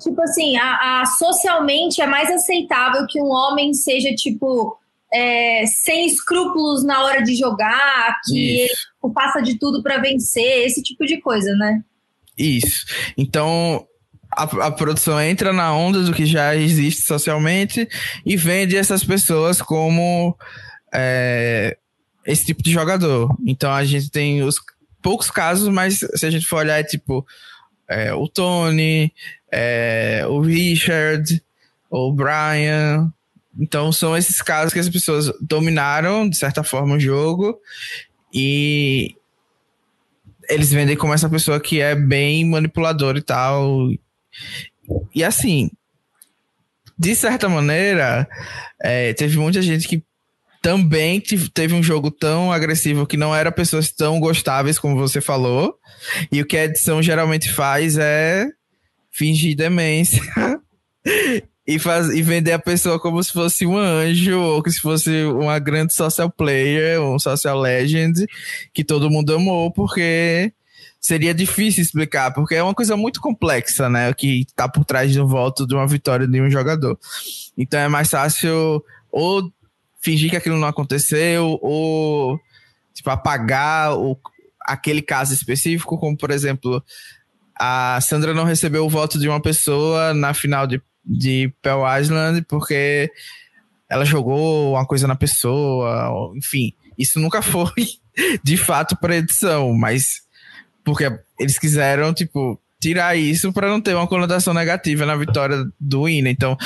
Speaker 1: Tipo assim, a, a, socialmente é mais aceitável que um homem seja, tipo, é, sem escrúpulos na hora de jogar, que Isso. passa de tudo para vencer, esse tipo de coisa, né?
Speaker 2: Isso. Então, a, a, produção entra na onda do que já existe socialmente e vende essas pessoas como é, esse tipo de jogador. Então a gente tem os poucos casos, mas se a gente for olhar, é tipo é, o Tony, é, o Richard, o Brian. Então são esses casos que as pessoas dominaram, de certa forma, o jogo e eles vendem como essa pessoa que é bem manipuladora e tal. E assim, de certa maneira, é, teve muita gente que também teve um jogo tão agressivo que não era pessoas tão gostáveis como você falou. E o que a edição geralmente faz é fingir demência e, faz, e vender a pessoa como se fosse um anjo ou que se fosse uma grande social player, um social legend que todo mundo amou, porque seria difícil explicar, porque é uma coisa muito complexa, né? Que tá por trás de um voto de uma vitória de um jogador. Então é mais fácil ou fingir que aquilo não aconteceu, ou tipo, apagar o, aquele caso específico, como por exemplo, a Sandra não recebeu o voto de uma pessoa na final de, de Pell Island porque ela jogou uma coisa na pessoa, enfim, isso nunca foi de fato para edição, mas porque eles quiseram, tipo, tirar isso para não ter uma conotação negativa na vitória do Ina. Então,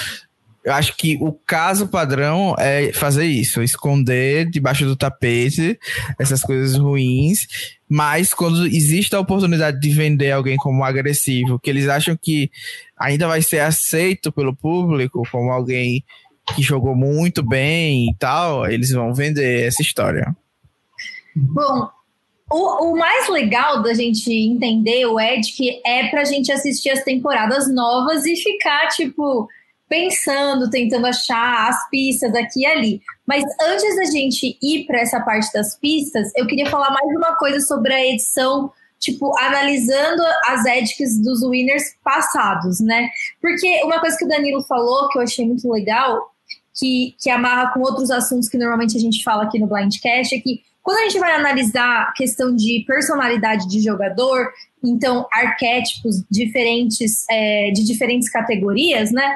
Speaker 2: eu acho que o caso padrão é fazer isso, esconder debaixo do tapete essas coisas ruins, mas quando existe a oportunidade de vender alguém como agressivo, que eles acham que ainda vai ser aceito pelo público como alguém que jogou muito bem e tal, eles vão vender essa história.
Speaker 1: Bom, o, o, mais legal da gente entender o Ed que é pra gente assistir as temporadas novas e ficar, tipo, pensando, tentando achar as pistas aqui e ali. Mas antes da gente ir para essa parte das pistas, eu queria falar mais uma coisa sobre a edição, tipo, analisando as edits dos winners passados, né? Porque uma coisa que o Danilo falou que eu achei muito legal, que, que amarra com outros assuntos que normalmente a gente fala aqui no Blindcast, é que quando a gente vai analisar questão de personalidade de jogador, então arquétipos diferentes é, de diferentes categorias, né?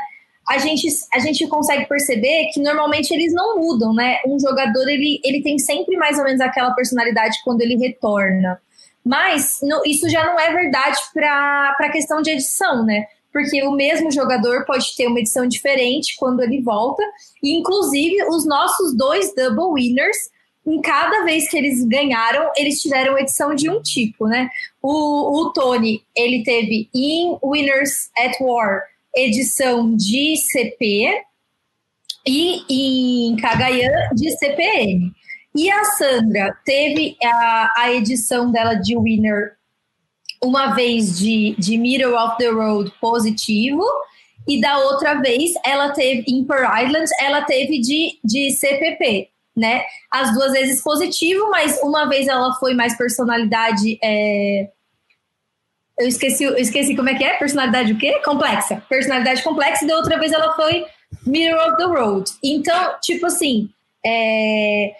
Speaker 1: A gente, a gente consegue perceber que normalmente eles não mudam, né? Um jogador ele, ele tem sempre mais ou menos aquela personalidade quando ele retorna. Mas no, isso já não é verdade para a questão de edição, né? Porque o mesmo jogador pode ter uma edição diferente quando ele volta. E, inclusive, os nossos dois double winners em cada vez que eles ganharam, eles tiveram edição de um tipo, né? O, o Tony, ele teve em Winners at War edição de CP e em Kagayan de CPM. E a Sandra teve a, a edição dela de Winner uma vez de, de Middle of the Road positivo e da outra vez ela teve em Per Island ela teve de, de CPP né? As duas vezes positivo, mas uma vez ela foi mais personalidade. É... Eu esqueci, eu esqueci como é que é? Personalidade o quê? Complexa. Personalidade complexa, e da outra vez ela foi Mirror of the Road. Então, tipo assim, é...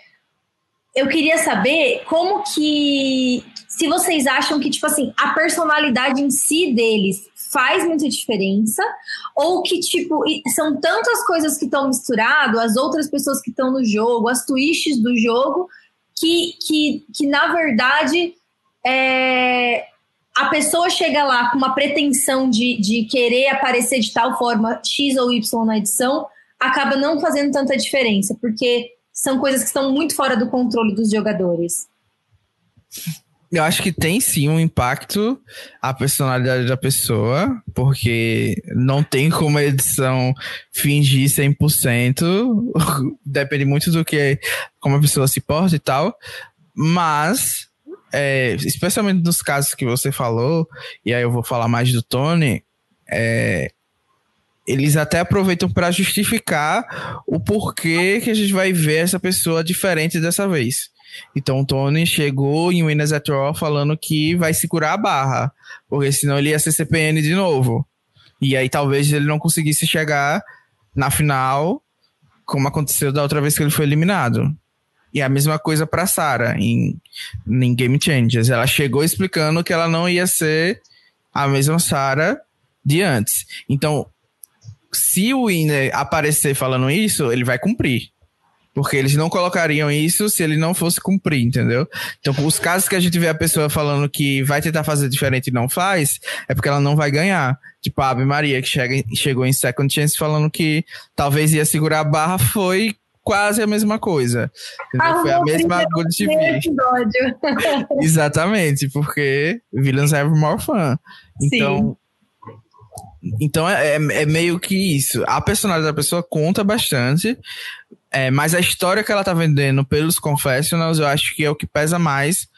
Speaker 1: eu queria saber como que. Se vocês acham que, tipo assim, a personalidade em si deles faz muita diferença, ou que, tipo, são tantas coisas que estão misturadas, as outras pessoas que estão no jogo, as twists do jogo, que, que, que na verdade, é, a pessoa chega lá com uma pretensão de, de querer aparecer de tal forma, X ou Y na edição, acaba não fazendo tanta diferença, porque são coisas que estão muito fora do controle dos jogadores.
Speaker 2: Eu acho que tem sim um impacto a personalidade da pessoa, porque não tem como a edição fingir 100%, depende muito do que como a pessoa se porta e tal, mas é, especialmente nos casos que você falou, e aí eu vou falar mais do Tony, é, eles até aproveitam para justificar o porquê que a gente vai ver essa pessoa diferente dessa vez. Então o Tony chegou em Winners at All falando que vai segurar a barra, porque senão ele ia ser CPN de novo. E aí talvez ele não conseguisse chegar na final como aconteceu da outra vez que ele foi eliminado. E a mesma coisa para Sarah em, em Game Changers. Ela chegou explicando que ela não ia ser a mesma Sarah de antes. Então, se o Winner aparecer falando isso, ele vai cumprir. Porque eles não colocariam isso se ele não fosse cumprir, entendeu? Então, os casos que a gente vê a pessoa falando que vai tentar fazer diferente e não faz, é porque ela não vai ganhar. Tipo, a Ave Maria, que chega, chegou em Second Chance falando que talvez ia segurar a barra, foi quase a mesma coisa. Ah, foi a mesma agulha de Exatamente, porque Villains Have More Fun. Então, então é, é, é, meio que isso. A personalidade da pessoa conta bastante, é, mas a história que ela tá vendendo pelos confessionals, eu acho que é o que pesa mais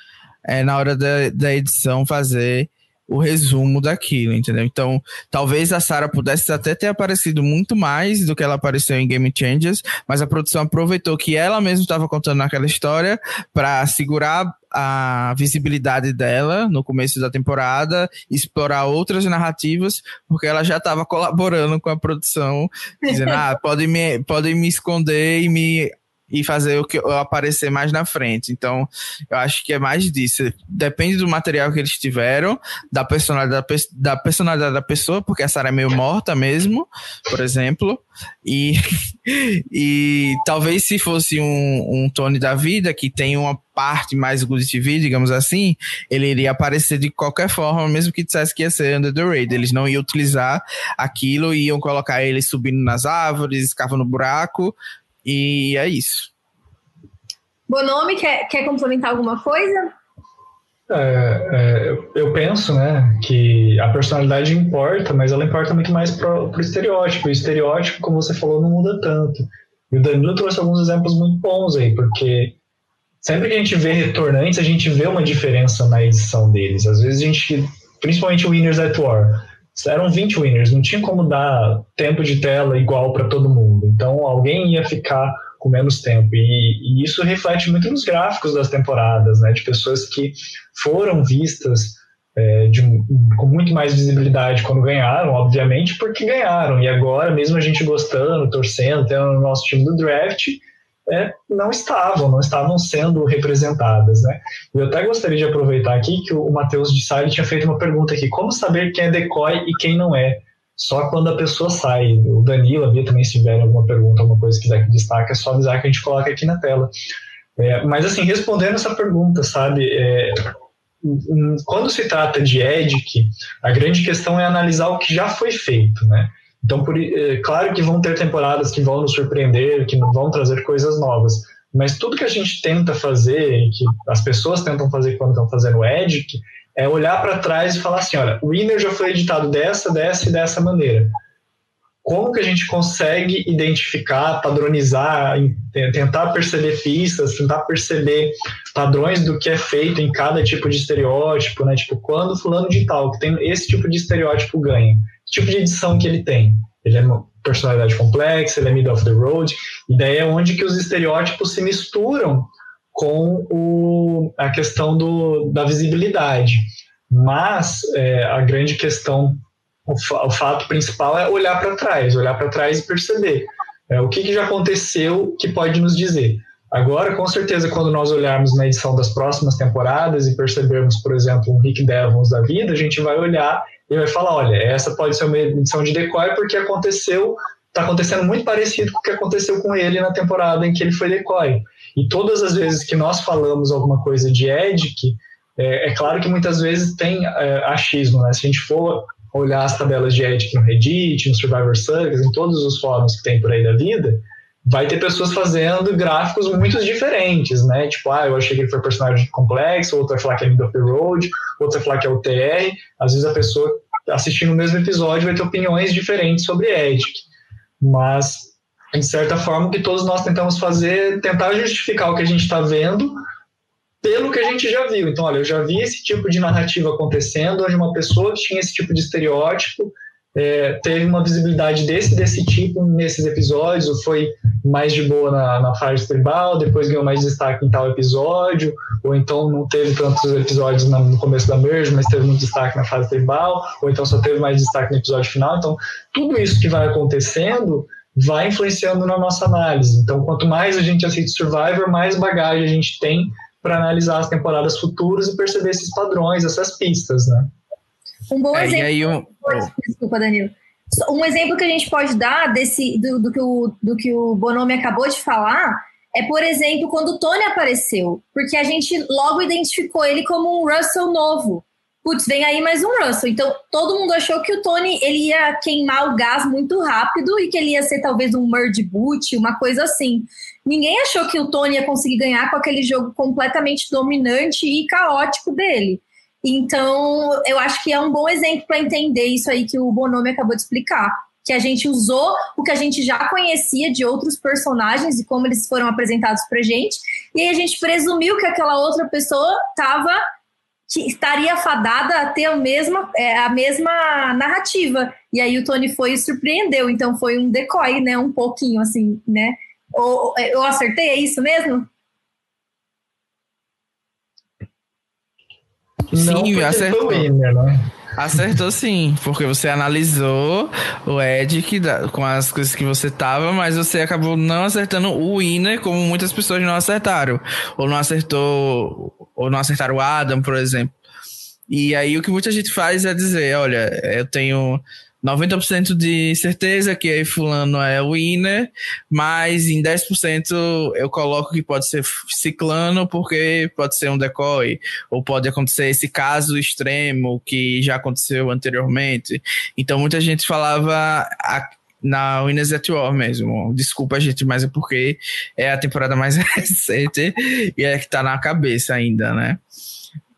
Speaker 2: é, na hora da, da edição fazer o resumo daquilo, entendeu? Então, talvez a Sarah pudesse até ter aparecido muito mais do que ela apareceu em Game Changers, mas a produção aproveitou que ela mesma estava contando naquela história para segurar a visibilidade dela no começo da temporada, explorar outras narrativas, porque ela já estava colaborando com a produção, dizendo, ah, podem me, podem me esconder e me e fazer o que eu aparecer mais na frente. Então, eu acho que é mais disso. Depende do material que eles tiveram, da personalidade da, da personalidade da pessoa, porque a Sarah é meio morta mesmo, por exemplo. E, e talvez se fosse um, um Tony da vida, que tem uma parte mais good TV, digamos assim, ele iria aparecer de qualquer forma, mesmo que dissesse que ia ser Under the Raid. Eles não iam utilizar aquilo e iam colocar ele subindo nas árvores, escavando buraco, e é isso.
Speaker 1: Bonome, quer, quer complementar alguma coisa?
Speaker 3: É, é, eu penso, né, que a personalidade importa, mas ela importa muito mais pro, pro estereótipo. O estereótipo, como você falou, não muda tanto. E o Danilo trouxe alguns exemplos muito bons aí, porque sempre que a gente vê retornantes, a gente vê uma diferença na edição deles. Às vezes a gente, principalmente o Winners at War, eram 20 winners, não tinha como dar tempo de tela igual para todo mundo. Então alguém ia ficar com menos tempo. E, e, isso reflete muito nos gráficos das temporadas, né? De pessoas que foram vistas é, de, com muito mais visibilidade quando ganharam, obviamente, porque ganharam. E agora, mesmo a gente gostando, torcendo, tendo o nosso time do draft, é, não estavam, não estavam sendo representadas, né? Eu até gostaria de aproveitar aqui que o Matheus de Sá tinha feito uma pergunta aqui, como saber quem é decoy e quem não é? Só quando a pessoa sai. O Danilo, a Bia também, se tiver alguma pergunta, alguma coisa que quiser que destaque, é só avisar que a gente coloca aqui na tela. É, mas assim, respondendo essa pergunta, sabe, é, quando se trata de EDIC, a grande questão é analisar o que já foi feito, né? Então, por, é, claro que vão ter temporadas que vão nos surpreender, que vão trazer coisas novas, mas tudo que a gente tenta fazer, que as pessoas tentam fazer quando estão fazendo o EDIC, é olhar para trás e falar assim, olha, o Winner já foi editado dessa, dessa e dessa maneira. Como que a gente consegue identificar, padronizar, tentar perceber pistas, tentar perceber padrões do que é feito em cada tipo de estereótipo, né? Tipo, quando fulano de tal, que tem esse tipo de estereótipo ganha tipo de edição que ele tem. Ele é uma personalidade complexa, ele é middle of the road, e daí é onde que os estereótipos se misturam com o, a questão do, da visibilidade. Mas é, a grande questão, o, o, fato principal é olhar para trás, olhar para trás e perceber é, o que, que já aconteceu que pode nos dizer. Agora, com certeza, quando nós olharmos na edição das próximas temporadas e percebermos, por exemplo, um Rick Devons da vida, a gente vai olhar e vai falar, olha, essa pode ser uma edição de decoy porque aconteceu, está acontecendo muito parecido com o que aconteceu com ele na temporada em que ele foi decoy. E todas as vezes que nós falamos alguma coisa de Edic, é, é claro que muitas vezes tem é, achismo, né? Se a gente for olhar as tabelas de Edic no Reddit, no Survivor Circus, em todos os fóruns que tem por aí da vida, vai ter pessoas fazendo gráficos muito diferentes, né? Tipo, ah, eu achei que ele foi personagem complexo, outro vai falar que é Mid of the Road, outro vai falar que é o TR. Às vezes a pessoa assistindo o mesmo episódio vai ter opiniões diferentes sobre Edic. Mas, de certa forma, o que todos nós tentamos fazer é tentar justificar o que a gente está vendo pelo que a gente já viu. Então, olha, eu já vi esse tipo de narrativa acontecendo, onde uma pessoa que tinha esse tipo de estereótipo é, teve uma visibilidade desse desse tipo nesses episódios, ou foi mais de boa na, na fase tribal, depois ganhou mais destaque em tal episódio, ou então não teve tantos episódios no começo da merge, mas teve muito destaque na fase tribal, ou então só teve mais destaque no episódio final. Então, tudo isso que vai acontecendo vai influenciando na nossa análise. Então, quanto mais a gente assiste Survivor, mais bagagem a gente tem para analisar as temporadas futuras e perceber esses padrões, essas pistas, né?
Speaker 1: Um bom é, exemplo. Desculpa, Danilo. Um exemplo que a gente pode dar desse do, do, que, o, do que o Bonomi acabou de falar é, por exemplo, quando o Tony apareceu, porque a gente logo identificou ele como um Russell novo. Putz, vem aí mais um Russell. Então, todo mundo achou que o Tony ele ia queimar o gás muito rápido e que ele ia ser talvez um merge boot, uma coisa assim. Ninguém achou que o Tony ia conseguir ganhar com aquele jogo completamente dominante e caótico dele. Então, eu acho que é um bom exemplo para entender isso aí que o Bonomi acabou de explicar. Que a gente usou o que a gente já conhecia de outros personagens e como eles foram apresentados pra gente, e aí a gente presumiu que aquela outra pessoa estava que estaria fadada a ter a mesma, é, a mesma narrativa. E aí o Tony foi e surpreendeu, então foi um decoy, né? Um pouquinho assim, né? Ou, eu acertei, é isso mesmo?
Speaker 2: Sim, acertou. né? Acertou sim, porque você analisou o Ed que com as coisas que você tava, mas você acabou não acertando o winner, como muitas pessoas não acertaram. Ou não acertou, ou não acertaram o Adam, por exemplo. E aí o que muita gente faz é dizer, olha, eu tenho 90% de certeza que fulano é o winner, mas em 10% eu coloco que pode ser ciclano porque pode ser um decoy, ou pode acontecer esse caso extremo que já aconteceu anteriormente. Então muita gente falava na Winners at War mesmo. Desculpa, gente, mas é porque é a temporada mais recente e é que tá na cabeça ainda, né?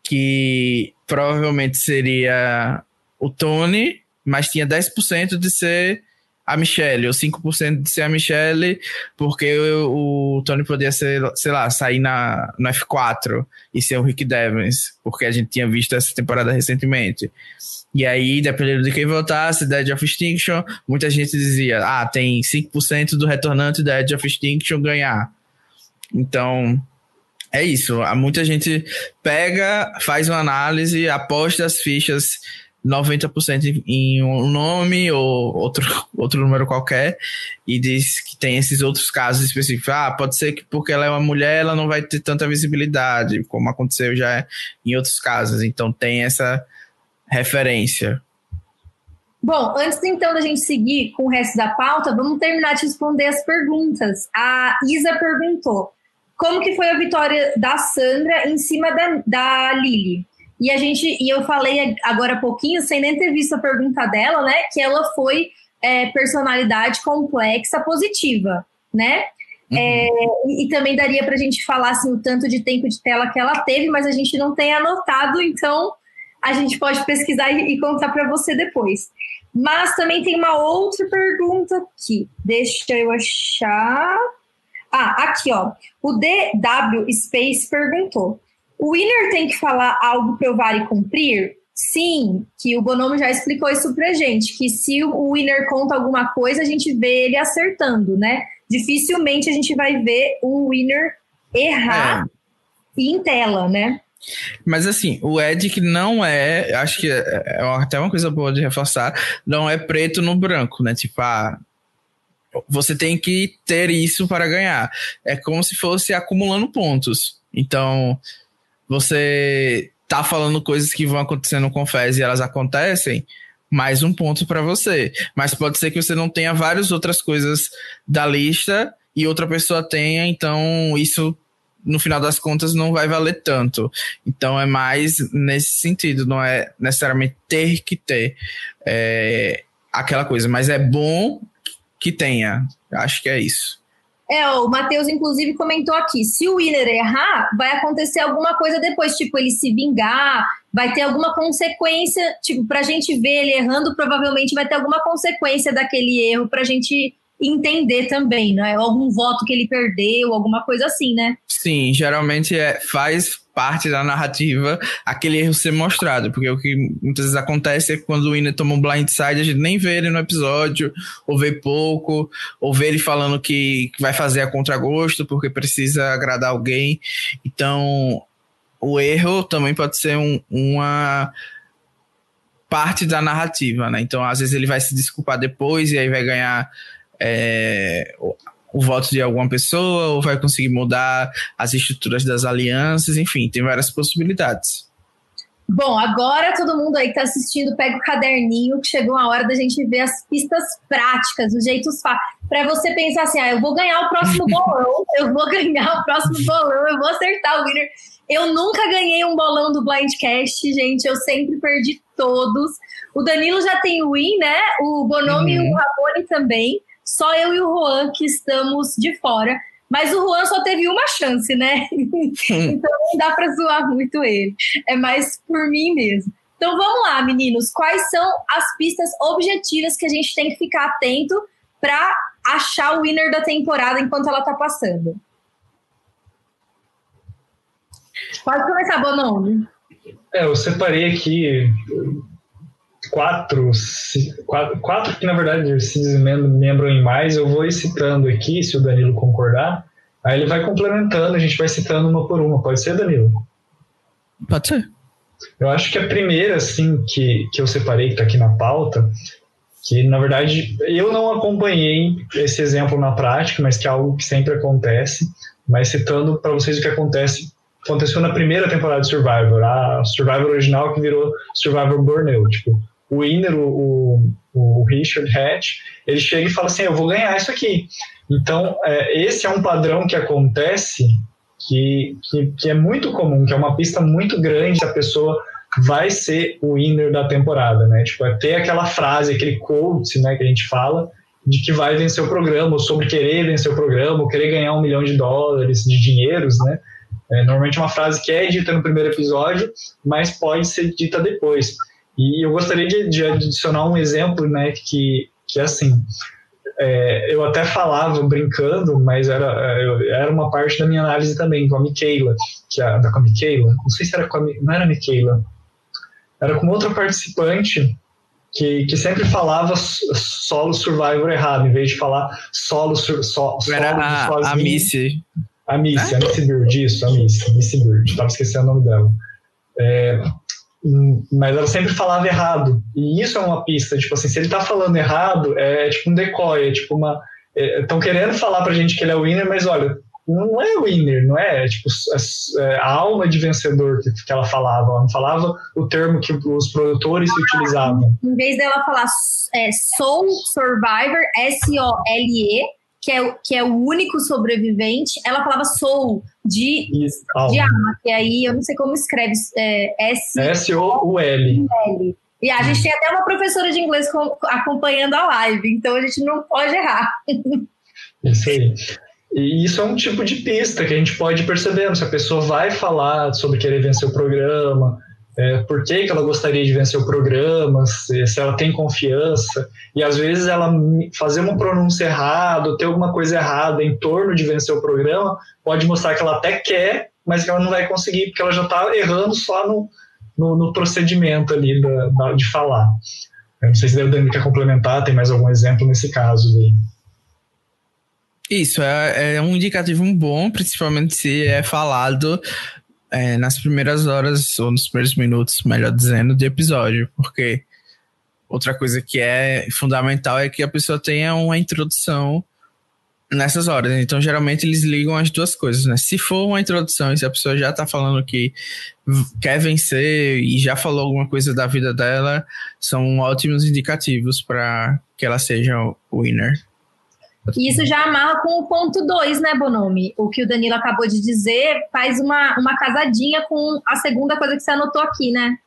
Speaker 2: Que provavelmente seria o Tony mas tinha 10% de ser a Michelle, ou 5% de ser a Michelle, porque o, Tony podia ser, sei lá, sair na, no F4 e ser o Rick Devens, porque a gente tinha visto essa temporada recentemente. E aí, dependendo de quem votasse, Dead of Extinction, muita gente dizia, ah, tem 5% do retornante da Dead of Extinction ganhar. Então, é isso. Muita gente pega, faz uma análise, aposta as fichas 90% em um nome ou outro, outro número qualquer e diz que tem esses outros casos específicos. Ah, pode ser que porque ela é uma mulher ela não vai ter tanta visibilidade, como aconteceu já em outros casos. Então tem essa referência.
Speaker 1: Bom, antes então da gente seguir com o resto da pauta, vamos terminar de responder as perguntas. A Isa perguntou: como que foi a vitória da Sandra em cima da, da Lili? E a gente, e eu falei agora há pouquinho, sem nem ter visto a pergunta dela, né? Que ela foi é, personalidade complexa positiva, né? Uhum. É, e, e, também daria para a gente falar assim, o tanto de tempo de tela que ela teve, mas a gente não tem anotado, então a gente pode pesquisar e, e contar para você depois. Mas também tem uma outra pergunta aqui. Deixa eu achar. Ah, aqui, ó. O DW Space perguntou: o winner tem que falar algo provar e cumprir? Sim, que o Bonomo já explicou isso pra gente, que se o winner conta alguma coisa, a gente vê ele acertando, né? Dificilmente a gente vai ver um winner errar é. em tela, né?
Speaker 2: Mas assim, o Ed que não é, acho que é, é até uma coisa boa de reforçar, não é preto no branco, né? Tipo, ah, você tem que ter isso para ganhar. É como se fosse acumulando pontos. Então, você tá falando coisas que vão acontecer no Confess e elas acontecem, mais um ponto para você. Mas pode ser que você não tenha várias outras coisas da lista e outra pessoa tenha, então isso no final das contas não vai valer tanto. Então é mais nesse sentido, não é necessariamente ter que ter é, aquela coisa, mas é bom que tenha. Acho que é isso.
Speaker 1: É, o Matheus, inclusive, comentou aqui: se o Winner errar, vai acontecer alguma coisa depois, tipo, ele se vingar, vai ter alguma consequência, tipo, pra gente ver ele errando, provavelmente vai ter alguma consequência daquele erro pra gente entender também, né? Algum voto que ele perdeu, alguma coisa assim, né?
Speaker 2: Sim, geralmente é, faz parte da narrativa aquele erro ser mostrado, porque o que muitas vezes acontece é que quando o Winner toma um blindside, a gente nem vê ele no episódio, ou vê pouco, ou vê ele falando que, que vai fazer a contragosto porque precisa agradar alguém. Então, o erro também pode ser um, uma parte da narrativa, né? Então, às vezes ele vai se desculpar depois e aí vai ganhar é, o, o voto de alguma pessoa, ou vai conseguir mudar as estruturas das alianças, enfim, tem várias possibilidades.
Speaker 1: Bom, agora todo mundo aí que está assistindo, pega o caderninho, que chegou a hora da gente ver as pistas práticas, os jeitos para você pensar assim, ah, eu vou ganhar o próximo bolão, eu vou ganhar o próximo bolão, eu vou acertar o winner. Eu nunca ganhei um bolão do Blindcast, gente, eu sempre perdi todos. O Danilo já tem o win, né? O Bonomi uhum. e o Raboni também. Só eu e o Juan que estamos de fora. Mas o Juan só teve uma chance, né? então não dá para zoar muito ele. É mais por mim mesmo. Então vamos lá, meninos. Quais são as pistas objetivas que a gente tem que ficar atento para achar o winner da temporada enquanto ela tá passando? Pode começar, Bonomi.
Speaker 3: É, eu separei aqui quatro, quatro, quatro que na verdade se desmembram em mais, eu vou ir citando aqui, se o Danilo concordar. Aí ele vai complementando, a gente vai citando uma por uma. Pode ser, Danilo?
Speaker 2: Pode ser.
Speaker 3: Eu acho que a primeira, assim, que, que eu separei, que está aqui na pauta, que na verdade eu não acompanhei esse exemplo na prática, mas que é algo que sempre acontece. Mas citando para vocês o que acontece, aconteceu na primeira temporada de Survivor, a Survivor original que virou Survivor Burnout. Tipo, o winner, o, o, Richard Hatch, ele chega e fala assim: Eu vou ganhar isso aqui. Então, é, esse é um padrão que acontece que, que, que, é muito comum, que é uma pista muito grande, a pessoa vai ser o winner da temporada, né? Tipo, é ter aquela frase, aquele quote, né, que a gente fala, de que vai vencer o programa, ou sobre querer vencer o programa, ou querer ganhar um milhão de dólares, de dinheiros, né? É, normalmente é uma frase que é dita no primeiro episódio, mas pode ser dita depois. E eu gostaria de, de adicionar um exemplo, né, que, que é assim, é, eu até falava brincando, mas era, era uma parte da minha análise também, com a Michaela, que é, com a Michaela, não sei se era com a, não era a Michaela, era com outra participante que, que sempre falava solo survivor errado, em vez de falar solo, sur, so,
Speaker 2: solo era a, a Missy.
Speaker 3: A Missy, a Missy Bird, isso, a Missy, Missy Bird, estava esquecendo o nome dela. É, mas ela sempre falava errado. E isso é uma pista, tipo assim, se ele tá falando errado, é tipo um decoy, é tipo uma. Estão é, querendo falar pra gente que ele é winner, mas olha, não é winner, não é? é tipo, é, é, a alma de vencedor que, que ela falava. Ela não falava o termo que os produtores utilizavam.
Speaker 1: Em vez dela falar é, Soul Survivor, S-O-L-E, que é, que é o único sobrevivente, ela falava Soul de, Isso, de alma, que aí eu não sei como escreve, é,
Speaker 3: S-O-U-L.
Speaker 1: E a gente tem até uma professora de inglês acompanhando a live, então a gente não pode errar.
Speaker 3: Isso aí. E isso é um tipo de pista que a gente pode perceber se a pessoa vai falar sobre querer vencer o programa, é, por que, que ela gostaria de vencer o programa, se, se, ela tem confiança, e às vezes ela fazer uma pronúncia errada, ter alguma coisa errada em torno de vencer o programa, pode mostrar que ela até quer, mas que ela não vai conseguir, porque ela já está errando só no, no, no procedimento ali da, da, de falar. Eu não sei se o Dani quer complementar, tem mais algum exemplo nesse caso aí.
Speaker 2: Isso, é, é um indicativo bom, principalmente se é falado é, nas primeiras horas, ou nos primeiros minutos, melhor dizendo, de episódio, porque outra coisa que é fundamental é que a pessoa tenha uma introdução nessas horas. Então, geralmente, eles ligam as duas coisas, né? Se for uma introdução e se a pessoa já tá falando que quer vencer e já falou alguma coisa da vida dela, são ótimos indicativos para que ela seja o winner.
Speaker 1: E isso já amarra com o ponto 2, né, Bonomi? O que o Danilo acabou de dizer faz uma, uma casadinha com a segunda coisa que você anotou aqui, né?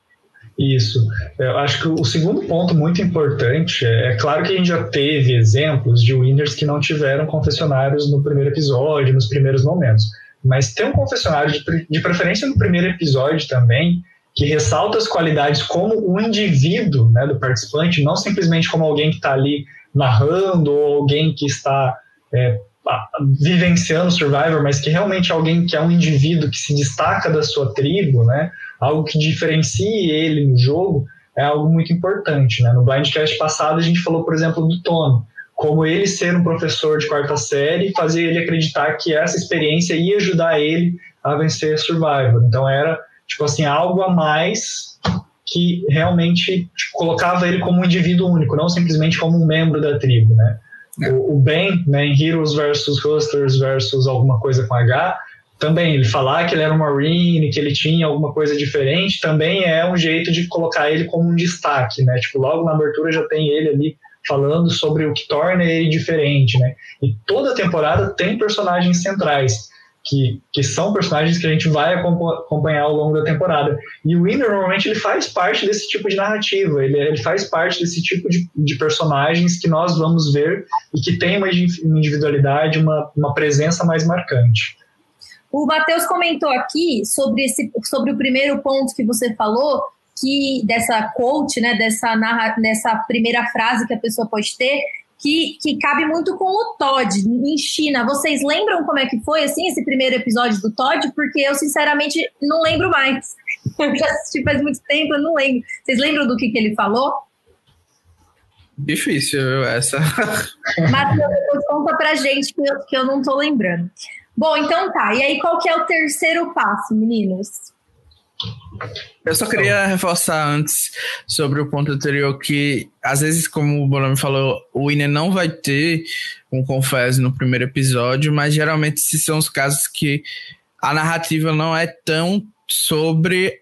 Speaker 3: Isso. Eu acho que o segundo ponto muito importante é, é claro que a gente já teve exemplos de winners que não tiveram confessionários no primeiro episódio, nos primeiros momentos. Mas ter um confessionário de, de preferência no primeiro episódio também, que ressalta as qualidades como um indivíduo né, do participante, não simplesmente como alguém que está ali narrando ou alguém que está é, vivenciando Survivor, mas que realmente é alguém que é um indivíduo que se destaca da sua tribo, né? Algo que diferencie ele no jogo é algo muito importante, né? No Blindcast passado a gente falou, por exemplo, do Tono, como ele ser um professor de quarta série fazer ele acreditar que essa experiência ia ajudar ele a vencer Survivor. Então era tipo assim algo a mais que realmente colocava ele como um indivíduo único, não simplesmente como um membro da tribo, né? É. O, o, Ben, né, em Heroes versus Hustlers versus alguma coisa com H, também ele falar que ele era um Marine, que ele tinha alguma coisa diferente, também é um jeito de colocar ele como um destaque, né? Tipo, logo na abertura já tem ele ali falando sobre o que torna ele diferente, né? E toda temporada tem personagens centrais que, que são personagens que a gente vai acompanhar ao longo da temporada. E o Winner, normalmente, ele faz parte desse tipo de narrativa, ele, ele faz parte desse tipo de, de personagens que nós vamos ver e que tem uma individualidade, uma, uma presença mais marcante.
Speaker 1: O Matheus comentou aqui sobre, esse, sobre o primeiro ponto que você falou, que dessa quote, né, dessa, narra, dessa primeira frase que a pessoa pode ter, que, que cabe muito com o Todd em China. Vocês lembram como é que foi assim esse primeiro episódio do Todd? Porque eu sinceramente não lembro mais. Eu já assisti faz muito tempo, eu não lembro. Vocês lembram do que, que ele falou?
Speaker 2: Difícil essa.
Speaker 1: Matheus, depois conta pra gente que eu, que eu não tô lembrando. Bom, então tá. E aí, qual que é o terceiro passo, meninos?
Speaker 2: Eu só queria reforçar antes sobre o ponto anterior que, às vezes, como o Bonami falou, o Winner não vai ter um confesso no primeiro episódio, mas geralmente esses são os casos que a narrativa não é tão sobre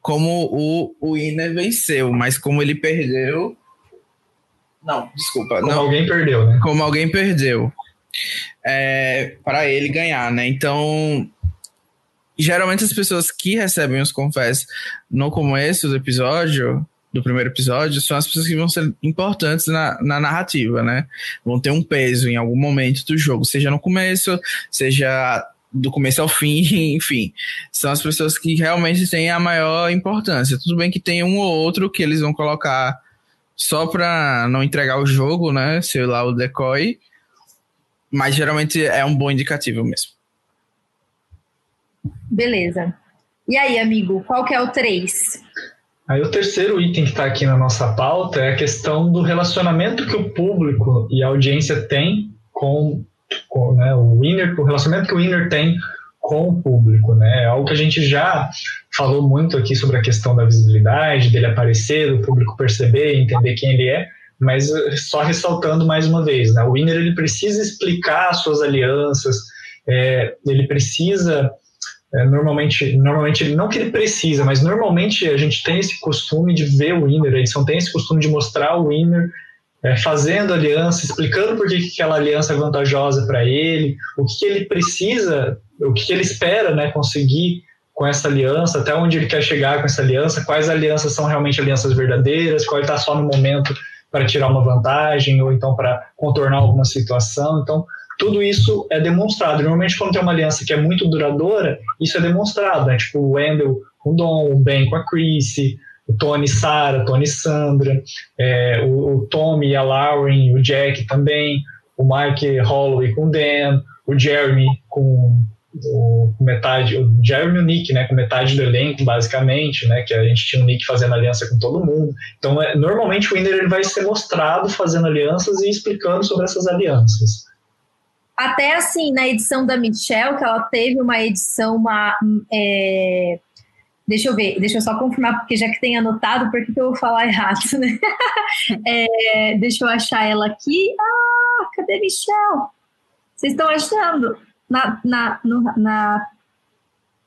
Speaker 2: como o, o venceu, mas como ele perdeu. Não, desculpa.
Speaker 3: Como
Speaker 2: não,
Speaker 3: alguém perdeu, né?
Speaker 2: Como alguém perdeu. É, para ele ganhar, né? Então, geralmente as pessoas que recebem os confessos no começo do episódio, do primeiro episódio, são as pessoas que vão ser importantes na, na narrativa, né? Vão ter um peso em algum momento do jogo, seja no começo, seja do começo ao fim, enfim. São as pessoas que realmente têm a maior importância. Tudo bem que tem um ou outro que eles vão colocar só para não entregar o jogo, né? Sei lá, o decoy. Mas geralmente é um bom indicativo mesmo.
Speaker 1: Beleza. E aí, amigo, qual que é o 3?
Speaker 3: Aí o terceiro item que está aqui na nossa pauta é a questão do relacionamento que o público e a audiência tem com, com né, o winner, o relacionamento que o winner tem com o público, né? É algo que a gente já falou muito aqui sobre a questão da visibilidade, dele aparecer, do público perceber, entender quem ele é, mas só ressaltando mais uma vez, né? O winner ele precisa explicar suas alianças, é, ele precisa é, normalmente, normalmente, não que ele precisa, mas normalmente a gente tem esse costume de ver o winner, a edição tem esse costume de mostrar o winner é, fazendo aliança, explicando por que, que aquela aliança é vantajosa para ele, o que, que, ele precisa, o que, que ele espera né, conseguir com essa aliança, até onde ele quer chegar com essa aliança, quais alianças são realmente alianças verdadeiras, qual está só no momento para tirar uma vantagem ou então para contornar alguma situação. Então, tudo isso é demonstrado. Normalmente, quando tem uma aliança que é muito duradoura, isso é demonstrado, né? Tipo, o Wendell com o Dom, o Ben com a Chrissy, o Tony Sarah, Tony Sandra, é, o, o Tommy e a Lauren, o Jack também, o Mike Holloway com o Dan, o Jeremy com o, metade, o Jeremy e o Nick, né, com metade do elenco, basicamente, né, que a gente tinha o Nick fazendo aliança com todo mundo. Então, é, normalmente o Winner ele vai ser mostrado fazendo alianças e explicando sobre essas alianças.
Speaker 1: Até assim, na edição da Michelle, que ela teve uma edição, uma. É... Deixa eu ver, deixa eu só confirmar, porque já que tem anotado, por que, que eu vou falar errado, né? é, deixa eu achar ela aqui. Ah, cadê Michelle? Vocês estão achando? Na, na, no, na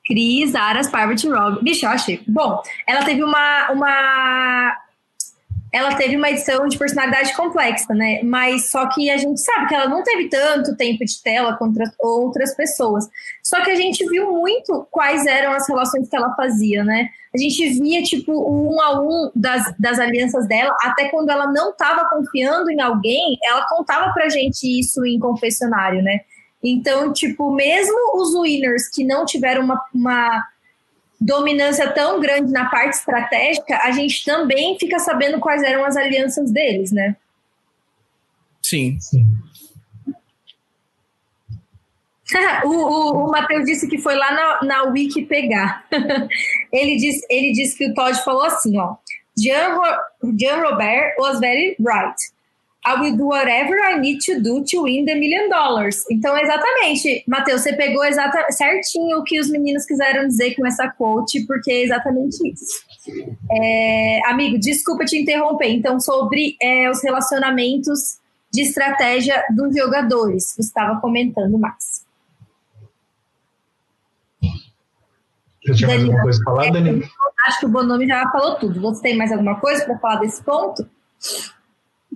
Speaker 1: Cris, Aras, Parvati, Rob. Bicho, eu achei. Bom, ela teve uma, uma ela teve uma edição de personalidade complexa, né? Mas só que a gente sabe que ela não teve tanto tempo de tela contra outras pessoas. Só que a gente viu muito quais eram as relações que ela fazia, né? A gente via, tipo, um a um das, das alianças dela, até quando ela não estava confiando em alguém, ela contava pra gente isso em confessionário, né? Então, tipo, mesmo os winners que não tiveram uma, uma dominância tão grande na parte estratégica, a gente também fica sabendo quais eram as alianças deles, né?
Speaker 2: Sim. Sim.
Speaker 1: o, o, o Matheus disse que foi lá na, na Wiki pegar. ele, disse, ele disse que o Todd falou assim, ó. Jean, Jean Robert was very right. I will do whatever I need to do to win the million dollars. Então, exatamente, Matheus, você pegou exata, certinho o que os meninos quiseram dizer com essa quote, porque é exatamente isso. É, amigo, desculpa te interromper. Então, sobre é, os relacionamentos de estratégia dos jogadores. Você estava comentando mais.
Speaker 3: Você tinha mais alguma coisa para falar, Danilo?
Speaker 1: Acho que o Bonomi já falou tudo. Você tem mais alguma coisa para falar desse ponto?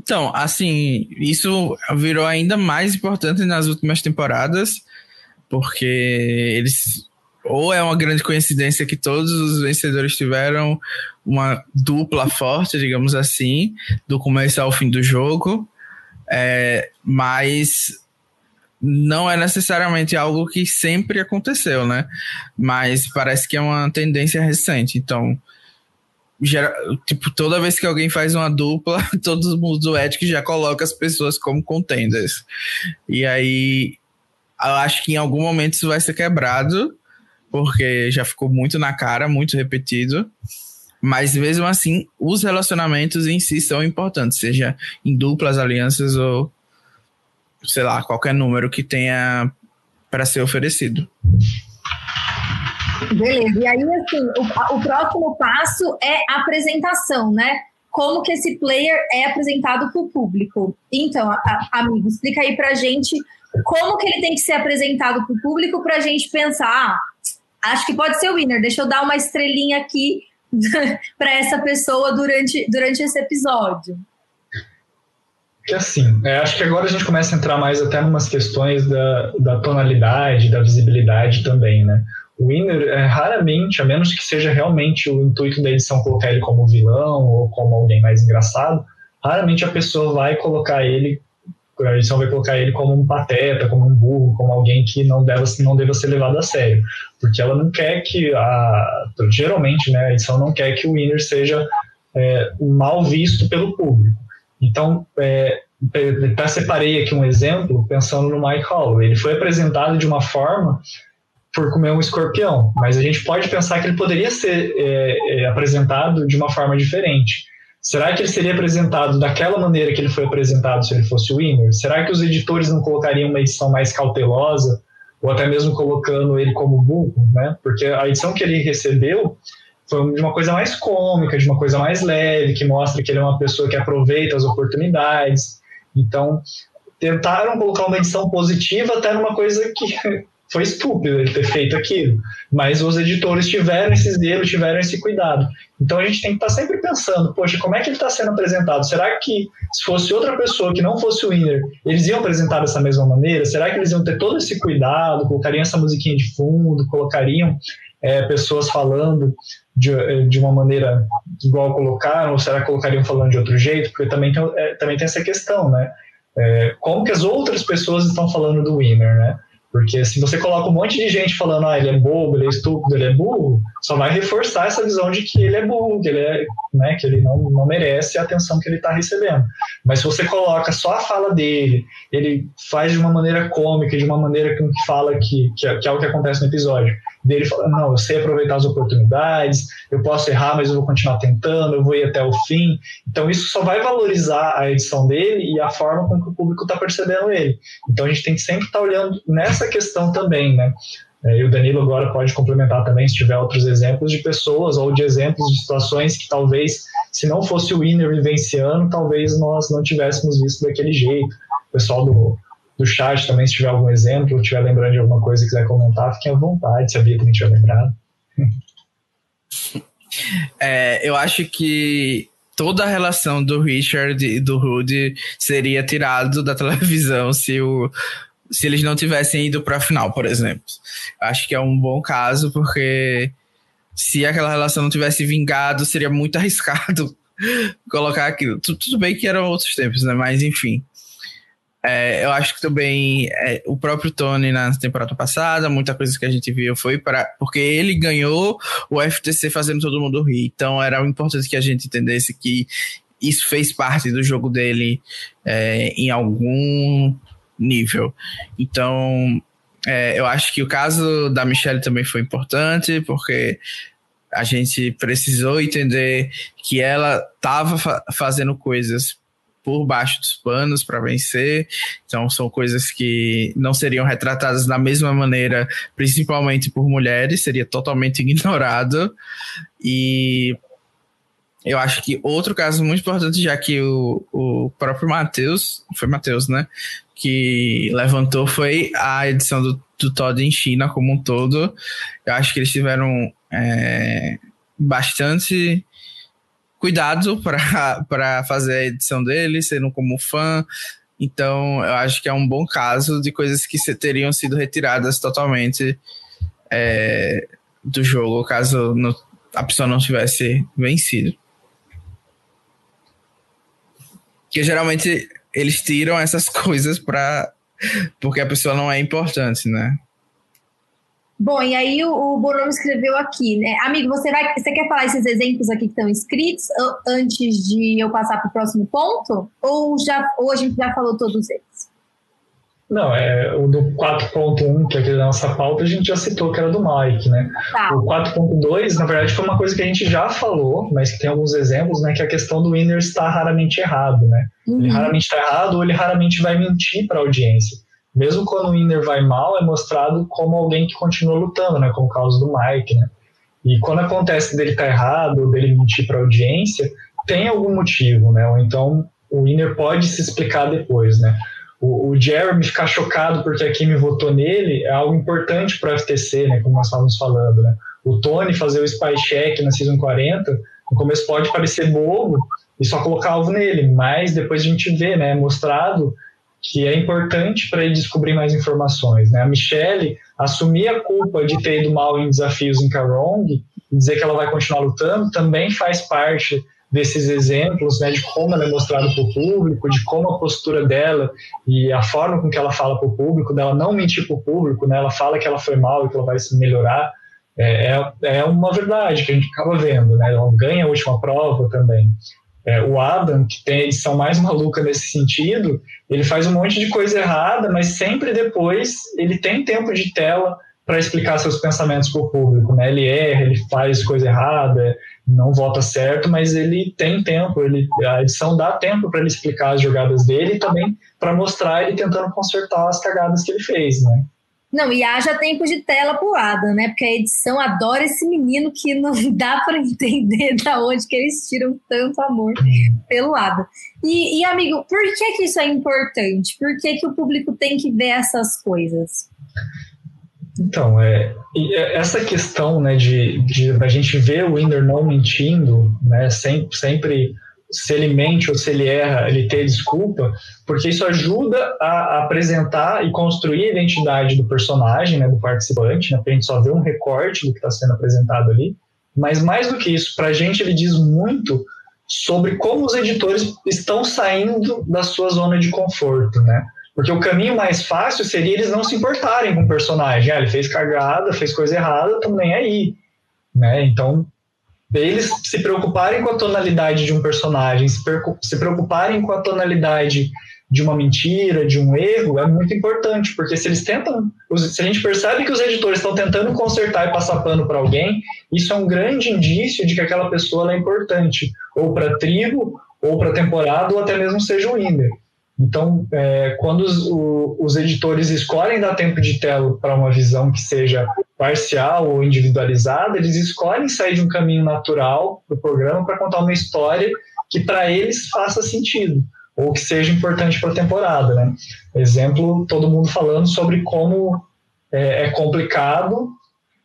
Speaker 2: Então, assim, isso virou ainda mais importante nas últimas temporadas, porque eles. Ou é uma grande coincidência que todos os vencedores tiveram uma dupla forte, digamos assim, do começo ao fim do jogo, é, mas não é necessariamente algo que sempre aconteceu, né? Mas parece que é uma tendência recente. Então, tipo, toda vez que alguém faz uma dupla, todos os do Edic já coloca as pessoas como contenders. E aí, eu acho que em algum momento isso vai ser quebrado, porque já ficou muito na cara, muito repetido. Mas mesmo assim, os relacionamentos em si são importantes, seja em duplas, alianças ou sei lá, qualquer número que tenha para ser oferecido.
Speaker 1: Beleza. E aí, assim, o, o próximo passo é a apresentação, né? Como que esse player é apresentado para o público. Então, a, a, amigo, explica aí para gente como que ele tem que ser apresentado para o público para a gente pensar, ah, acho que pode ser o winner, deixa eu dar uma estrelinha aqui para essa pessoa durante, durante esse episódio.
Speaker 3: Que assim, é, acho que agora a gente começa a entrar mais até umas questões da, da tonalidade, da visibilidade também, né? Winner, é, raramente, a menos que seja realmente o intuito da edição colocar ele como vilão ou como alguém mais engraçado, raramente a pessoa vai colocar ele, a edição vai colocar ele como um pateta, como um burro, como alguém que não deva, não deva ser levado a sério. Porque ela não quer que, a, geralmente, né, a edição não quer que o Winner seja é, mal visto pelo público. Então, é, até separei aqui um exemplo pensando no Mike Holloway. Ele foi apresentado de uma forma por comer um escorpião, mas a gente pode pensar que ele poderia ser é, é, apresentado de uma forma diferente. Será que ele seria apresentado daquela maneira que ele foi apresentado se ele fosse o winner? Será que os editores não colocariam uma edição mais cautelosa ou até mesmo colocando ele como burro, né? Porque a edição que ele recebeu foi de uma coisa mais cômica, de uma coisa mais leve, que mostra que ele é uma pessoa que aproveita as oportunidades. Então, tentaram colocar uma edição positiva até numa coisa que foi estúpido ele ter feito aquilo. Mas os editores tiveram esse zelo, tiveram esse cuidado. Então a gente tem que estar sempre pensando, poxa, como é que ele está sendo apresentado? Será que se fosse outra pessoa que não fosse o winner, eles iam apresentar dessa mesma maneira? Será que eles iam ter todo esse cuidado, colocariam essa musiquinha de fundo, colocariam é, pessoas falando de, de uma maneira igual colocaram, ou será que colocariam falando de outro jeito? Porque também tem, é, também tem essa questão, né? É, como que as outras pessoas estão falando do winner, né? Porque se você coloca um monte de gente falando, ah, ele é bobo, ele é estúpido, ele é burro, só vai reforçar essa visão de que ele é burro, que ele, é, né, que ele não, não merece a atenção que ele está recebendo. Mas se você coloca só a fala dele, ele faz de uma maneira cômica, de uma maneira que fala que, que, é, que é o que acontece no episódio, dele falando, não, eu sei aproveitar as oportunidades, eu posso errar, mas eu vou continuar tentando, eu vou ir até o fim. Então isso só vai valorizar a edição dele e a forma com que o público está percebendo ele. Então a gente tem que sempre estar tá olhando nessa questão também, né? É, e o Danilo agora pode complementar também se tiver outros exemplos de pessoas ou de exemplos de situações que talvez, se não fosse o winner vivenciando, talvez nós não tivéssemos visto daquele jeito. O pessoal do, do chat também, se tiver algum exemplo, ou estiver lembrando de alguma coisa e quiser comentar, fiquem à vontade, se a Bia também tiver lembrado.
Speaker 2: É, eu acho que toda a relação do Richard e do Rudy seria tirado da televisão se, o, se eles não tivessem ido para a final, por exemplo. Acho que é um bom caso, porque se aquela relação não tivesse vingado, seria muito arriscado colocar aquilo. Tudo bem que eram outros tempos, né? Mas enfim. É, eu acho que também é, o próprio Tony na temporada passada, muita coisa que a gente viu foi para porque ele ganhou o FTC fazendo todo mundo rir. Então era importante que a gente entendesse que isso fez parte do jogo dele é, em algum nível. Então é, eu acho que o caso da Michelle também foi importante, porque a gente precisou entender que ela estava fa fazendo coisas por baixo dos panos para vencer. Então são coisas que não seriam retratadas da mesma maneira, principalmente por mulheres, seria totalmente ignorado. E eu acho que outro caso muito importante, já que o, o próprio Matheus, foi Matheus, né? Que levantou foi a edição do, do Todd em China como um todo. Eu acho que eles tiveram é, bastante cuidado para fazer a edição dele, sendo como fã. Então, eu acho que é um bom caso de coisas que teriam sido retiradas totalmente é, do jogo, caso a pessoa não tivesse vencido. Que geralmente eles tiram essas coisas para porque a pessoa não é importante, né?
Speaker 1: Bom, e aí o, o escreveu aqui, né? Amigo, você vai. Você quer falar esses exemplos aqui que estão escritos antes de eu passar para o próximo ponto? Ou, já, ou a gente já falou todos eles?
Speaker 3: Não, é, o do 4.1, que é aquele da nossa pauta, a gente já citou que era do Mike, né? Tá. O 4.2, na verdade, foi uma coisa que a gente já falou, mas que tem alguns exemplos, né? Que é a questão do winner estar raramente errado, né? Uhum. Ele raramente está errado ou ele raramente vai mentir para a audiência mesmo quando o Winner vai mal, é mostrado como alguém que continua lutando, né? Como o caso do Mike, né? E quando acontece dele estar tá errado, dele mentir para a audiência, tem algum motivo, né? Ou então o Winner pode se explicar depois, né? O, o Jeremy ficar chocado porque a Kimi votou nele é algo importante para o FTC, né? Como nós estávamos falando, né? O Tony fazer o spy check na Season 40, no começo pode parecer bobo e só colocar alvo nele, mas depois a gente vê, né? Mostrado que é importante para ele descobrir mais informações. Né? A Michelle assumir a culpa de ter ido mal em desafios em Karong e dizer que ela vai continuar lutando também faz parte desses exemplos né, de como ela é mostrada para o público, de como a postura dela e a forma com que ela fala para o público, dela não mentir para o público, né, ela fala que ela foi mal e que ela vai se melhorar, é, é, é uma verdade que a gente acaba vendo. Né, ela ganha a última prova também. É, o Adam, que tem a edição mais maluca nesse sentido, ele faz um monte de coisa errada, mas sempre depois ele tem tempo de tela para explicar seus pensamentos para o público. Né? Ele erra, ele faz coisa errada, não vota certo, mas ele tem tempo, ele, a edição dá tempo para ele explicar as jogadas dele e também para mostrar ele tentando consertar as cagadas que ele fez. Né?
Speaker 1: Não, e haja tempo de tela pro Adam, né? Porque a edição adora esse menino que não dá para entender da onde que eles tiram tanto amor pelo Adam. E, e, amigo, por que que isso é importante? Por que que o público tem que ver essas coisas?
Speaker 3: Então, é, é essa questão né, de, de a gente ver o Winder não mentindo, né, sempre, sempre se ele mente ou se ele erra, ele ter desculpa, porque isso ajuda a apresentar e construir a identidade do personagem, né, do participante, né, a gente só vê um recorte do que está sendo apresentado ali, mas mais do que isso, para a gente ele diz muito sobre como os editores estão saindo da sua zona de conforto, né? Porque o caminho mais fácil seria eles não se importarem com o personagem. Ah, ele fez cagada, fez coisa errada, também aí. Né? Então, eles se preocuparem com a tonalidade de um personagem, se preocuparem com a tonalidade de uma mentira, de um erro, é muito importante, porque se eles tentam, se a gente percebe que os editores estão tentando consertar e passar pano para alguém, isso é um grande indício de que aquela pessoa é importante, ou para a tribo, ou para a temporada, ou até mesmo seja o Inder. Então, é, quando os, o, os, editores escolhem dar tempo de tela para uma visão que seja parcial ou individualizada, eles escolhem sair de um caminho natural do programa para contar uma história que para eles faça sentido ou que seja importante para a temporada. Né? Exemplo, todo mundo falando sobre como é, é complicado,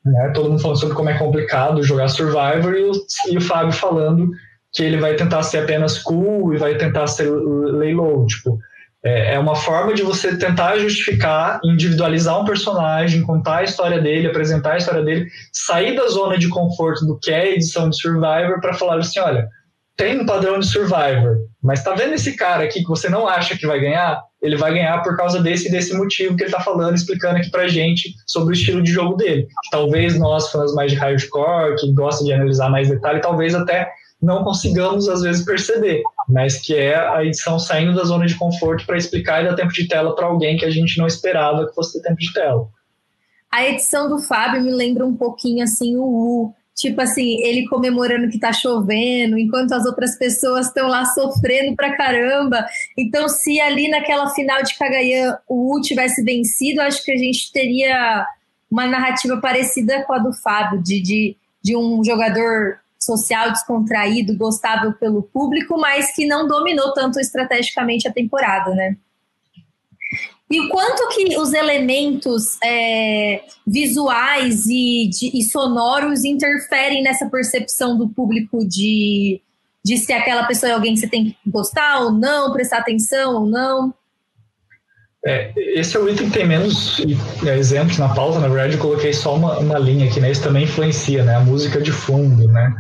Speaker 3: né? todo mundo falando sobre como é complicado jogar Survivor e o, e o Fábio falando que ele vai tentar ser apenas cool e vai tentar ser lay tipo, é, é uma forma de você tentar justificar, individualizar um personagem, contar a história dele, apresentar a história dele, sair da zona de conforto do que é a edição de Survivor para falar assim, olha, tem um padrão de Survivor, mas tá vendo esse cara aqui que você não acha que vai ganhar? Ele vai ganhar por causa desse desse motivo que ele tá falando, explicando aqui pra gente sobre o estilo de jogo dele. Talvez nós, fãs mais de hardcore, que gostam de analisar mais detalhe, talvez até não consigamos às vezes perceber, mas que é a edição saindo da zona de conforto para explicar e dar tempo de tela para alguém que a gente não esperava que fosse ter tempo de tela.
Speaker 1: A edição do Fábio me lembra um pouquinho assim o U, tipo assim, ele comemorando que tá chovendo, enquanto as outras pessoas estão lá sofrendo pra caramba. Então, se ali naquela final de Cagayan o U tivesse vencido, acho que a gente teria uma narrativa parecida com a do Fábio, de, de, de um jogador social, descontraído, gostável pelo público, mas que não dominou tanto estrategicamente a temporada, né? E o quanto que os elementos é, visuais e, de, e, sonoros interferem nessa percepção do público de, de se aquela pessoa é alguém que você tem que gostar ou não, prestar atenção ou não?
Speaker 3: É, esse é o item que tem menos é, exemplos na pauta, na verdade eu coloquei só uma, uma linha aqui, né? Isso também influencia, né? A música de fundo, né?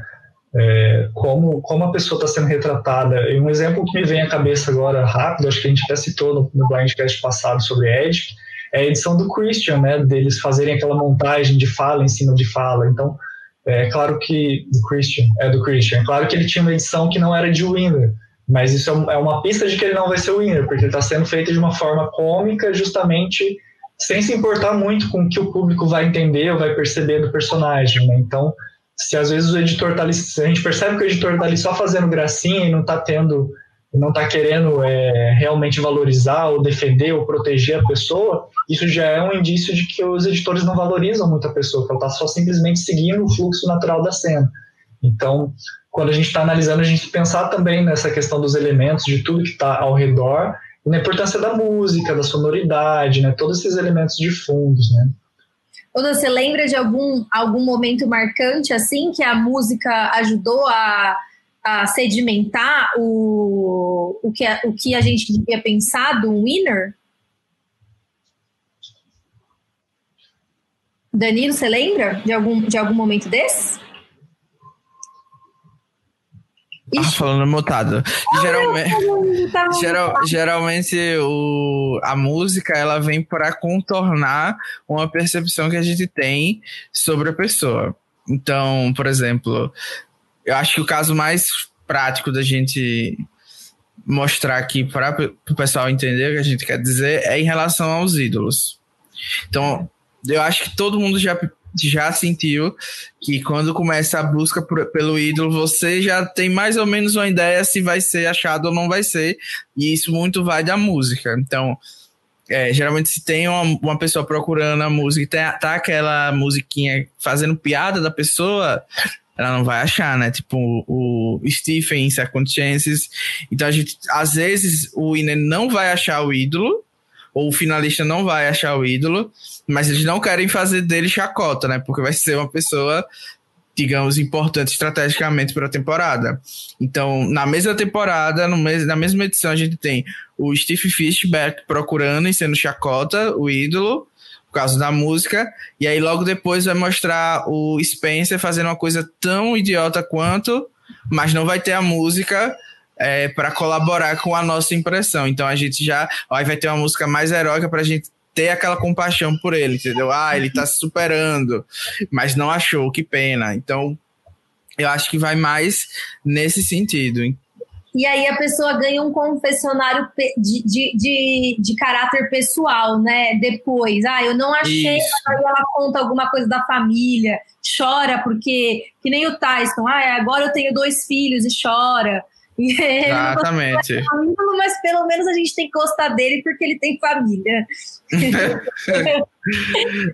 Speaker 3: É, como, como a pessoa está sendo retratada. E um exemplo que me vem à cabeça agora rápido, acho que a gente até citou no, no Blindcast passado sobre Edge, é a edição do Christian, né? Deles fazerem aquela montagem de fala em cima de fala. Então, é claro que. Do Christian, é do Christian. É claro que ele tinha uma edição que não era de Winner mas isso é, é uma pista de que ele não vai ser o winner, porque está sendo feito de uma forma cômica, justamente sem se importar muito com o que o público vai entender ou vai perceber do personagem. Né? Então, se às vezes o editor está ali, a gente percebe que o editor está ali só fazendo gracinha e não está tendo, não está querendo é, realmente valorizar ou defender ou proteger a pessoa, isso já é um indício de que os editores não valorizam muito a pessoa, que ela está só simplesmente seguindo o fluxo natural da cena. Então, quando a gente está analisando, a gente pensar também nessa questão dos elementos, de tudo que está ao redor, na importância da música, da sonoridade, né? Todos esses elementos de fundos, né?
Speaker 1: Ou você lembra de algum, algum momento marcante, assim, que a música ajudou a, a sedimentar o, o, que a, o que a gente devia pensar do winner? Danilo, você lembra de algum, de algum momento desse?
Speaker 2: Ah, falando mutado. Geralmente, geral, geralmente o, a música ela vem para contornar uma percepção que a gente tem sobre a pessoa. Então, por exemplo, eu acho que o caso mais prático da gente mostrar aqui para o pessoal entender o que a gente quer dizer é em relação aos ídolos. Então, eu acho que todo mundo já já sentiu que quando começa a busca por, pelo ídolo, você já tem mais ou menos uma ideia se vai ser achado ou não vai ser, e isso muito vai da música. Então, é, geralmente se tem uma, uma, pessoa procurando a música e tá, aquela musiquinha fazendo piada da pessoa, ela não vai achar, né? Tipo, o Stephen, Second Chances. Então, a gente, às vezes, o winner não vai achar o ídolo, ou o finalista não vai achar o ídolo, mas eles não querem fazer dele chacota, né? Porque vai ser uma pessoa, digamos, importante estrategicamente para a temporada. Então, na mesma temporada, no mes na mesma edição, a gente tem o Steve Fishback procurando e sendo chacota, o ídolo, por causa da música, e aí logo depois vai mostrar o Spencer fazendo uma coisa tão idiota quanto, mas não vai ter a música é, para colaborar com a nossa impressão. Então a gente já aí vai ter uma música mais heróica para a gente ter aquela compaixão por ele, entendeu? Ah, ele tá se superando, mas não achou, que pena. Então eu acho que vai mais nesse sentido.
Speaker 1: E aí a pessoa ganha um confessionário de, de, de, de caráter pessoal, né? Depois, ah, eu não achei, Isso. aí ela conta alguma coisa da família, chora porque, que nem o Tyson, ah, agora eu tenho dois filhos e chora.
Speaker 2: Exatamente.
Speaker 1: mas pelo menos a gente tem que gostar dele porque ele tem família.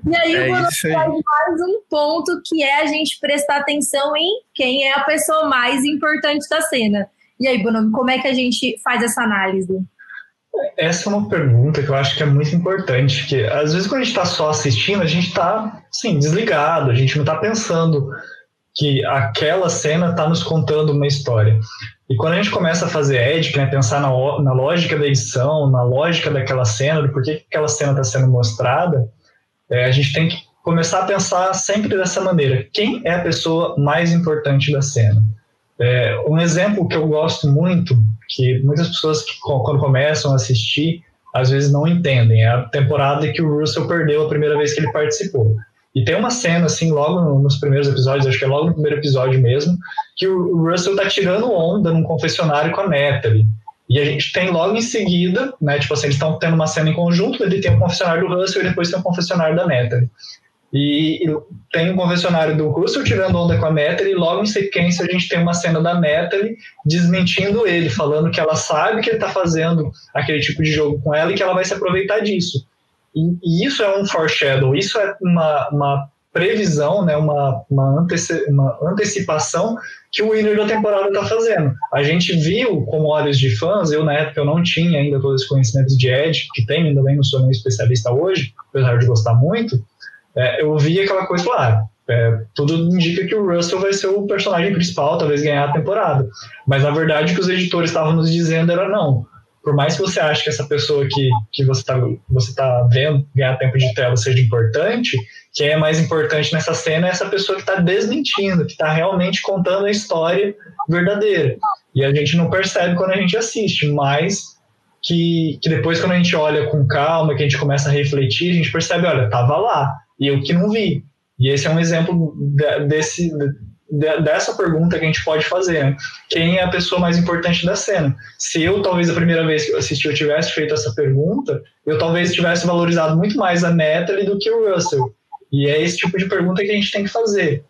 Speaker 1: e aí é o Bonomi faz mais um ponto que é a gente prestar atenção em quem é a pessoa mais importante da cena. E aí, Bonomi, como é que a gente faz essa análise?
Speaker 3: Essa é uma pergunta que eu acho que é muito importante, porque às vezes quando a gente está só assistindo, a gente está, assim, desligado, a gente não está pensando que aquela cena está nos contando uma história. E quando a gente começa a fazer edit, né, pensar na, na lógica da edição, na lógica daquela cena, do porquê que aquela cena está sendo mostrada, é, a gente tem que começar a pensar sempre dessa maneira. Quem é a pessoa mais importante da cena? É, um exemplo que eu gosto muito, que muitas pessoas que quando começam a assistir, às vezes não entendem, é a temporada que o Russell perdeu a primeira vez que ele participou. E tem uma cena, assim, logo nos primeiros episódios, acho que é logo no primeiro episódio mesmo, que o Russell tá tirando onda num confessionário com a Natalie. E a gente tem logo em seguida, né, tipo assim, eles estão tendo uma cena em conjunto, ele tem o um confessionário do Russell e depois tem o um confessionário da Natalie. E, e tem o um confessionário do Russell tirando onda com a Natalie e logo em sequência a gente tem uma cena da Natalie desmentindo ele, falando que ela sabe que ele tá fazendo aquele tipo de jogo com ela e que ela vai se aproveitar disso. E, e, isso é um foreshadow, isso é uma, uma previsão, né, uma, uma, anteci uma antecipação que o winner da temporada está fazendo. A gente viu com olhos de fãs, eu na época eu não tinha ainda todos os conhecimentos de Ed, que tem, ainda bem não sou nenhum especialista hoje, apesar de gostar muito, é, eu vi aquela coisa, claro, é, tudo indica que o Russell vai ser o personagem principal, talvez ganhar a temporada. Mas na verdade o que os editores estavam nos dizendo era não. Por mais que você ache que essa pessoa que, que você está você tá vendo ganhar tempo de tela seja importante, quem é mais importante nessa cena é essa pessoa que está desmentindo, que está realmente contando a história verdadeira. E a gente não percebe quando a gente assiste, mas que, que depois quando a gente olha com calma, que a gente começa a refletir, a gente percebe, olha, tava lá, e eu que não vi. E esse é um exemplo desse, dessa pergunta que a gente pode fazer. Né? Quem é a pessoa mais importante da cena? Se eu, talvez, a primeira vez que eu assisti, eu tivesse feito essa pergunta, eu talvez tivesse valorizado muito mais a Natalie do que o Russell. E é esse tipo de pergunta que a gente tem que fazer.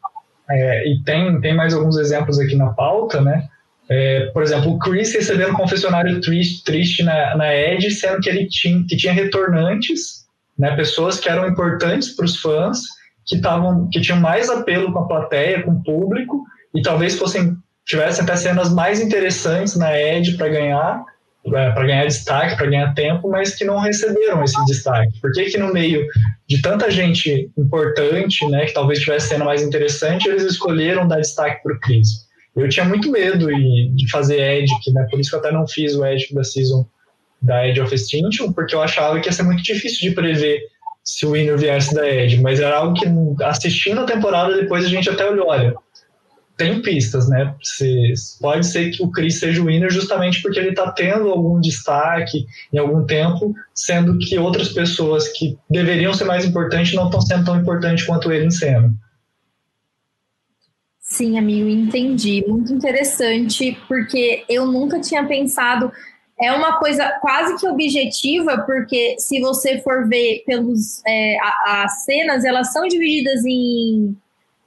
Speaker 3: É, e tem, tem mais alguns exemplos aqui na pauta, né? É, por exemplo, o Chris recebendo um confessionário triste, triste na, na Ed, sendo que ele tinha, que tinha retornantes, né, pessoas que eram importantes para os fãs, que, tavam, que tinham mais apelo com a plateia, com o público, e talvez fossem tivessem até cenas mais interessantes na Ed para ganhar, para ganhar destaque, para ganhar tempo, mas que não receberam esse destaque. Por que, que no meio de tanta gente importante, né, que talvez tivesse sendo mais interessante, eles escolheram dar destaque para o Chris? Eu tinha muito medo de fazer Edic, né, por isso que eu até não fiz o Edic da season da Edge of Extinction, porque eu achava que ia ser muito difícil de prever se o winner viesse da Edge, mas era algo que assistindo a temporada depois a gente até olhou, olha, tem pistas, né? Se, pode ser que o Chris seja o winner justamente porque ele está tendo algum destaque em algum tempo, sendo que outras pessoas que deveriam ser mais importantes não estão sendo tão importantes quanto ele em cena.
Speaker 1: Sim, amigo, entendi. Muito interessante, porque eu nunca tinha pensado. É uma coisa quase que objetiva, porque se você for ver pelos é, as cenas, elas são divididas em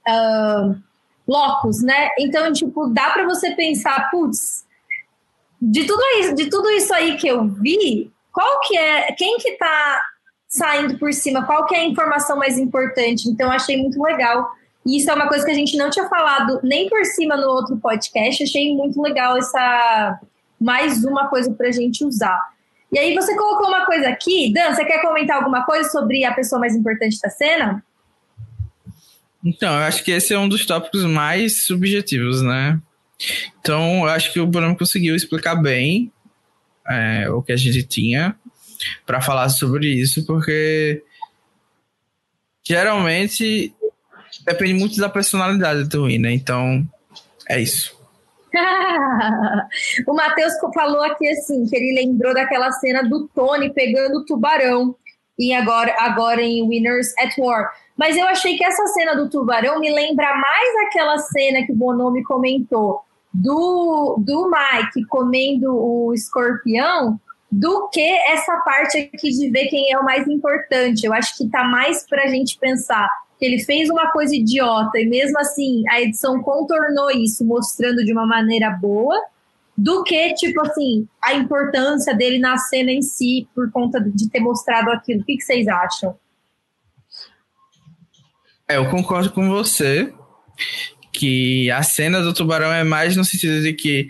Speaker 1: uh, blocos, né? Então, tipo, dá para você pensar, putz, de tudo isso, de tudo isso aí que eu vi, qual que é, quem que tá saindo por cima, qual que é a informação mais importante? Então, achei muito legal. E isso é uma coisa que a gente não tinha falado nem por cima no outro podcast. Achei muito legal essa mais uma coisa para a gente usar. E aí você colocou uma coisa aqui, Dan, você quer comentar alguma coisa sobre a pessoa mais importante da cena?
Speaker 2: Então, eu acho que esse é um dos tópicos mais subjetivos, né? Então, eu acho que o Bruno conseguiu explicar bem é, o que a gente tinha para falar sobre isso, porque geralmente depende muito da personalidade do winner, então é isso.
Speaker 1: o Matheus falou aqui assim, que ele lembrou daquela cena do Tony pegando o tubarão e agora, agora em Winners at War. Mas eu achei que essa cena do tubarão me lembra mais aquela cena que o Bonomi comentou do, do Mike comendo o escorpião do que essa parte aqui de ver quem é o mais importante. Eu acho que tá mais para a gente pensar que ele fez uma coisa idiota e mesmo assim a edição contornou isso, mostrando de uma maneira boa, do que, tipo assim, a importância dele na cena em si, por conta de ter mostrado aquilo. O que, que vocês acham?
Speaker 2: É, eu concordo com você que a cena do tubarão é mais no sentido de que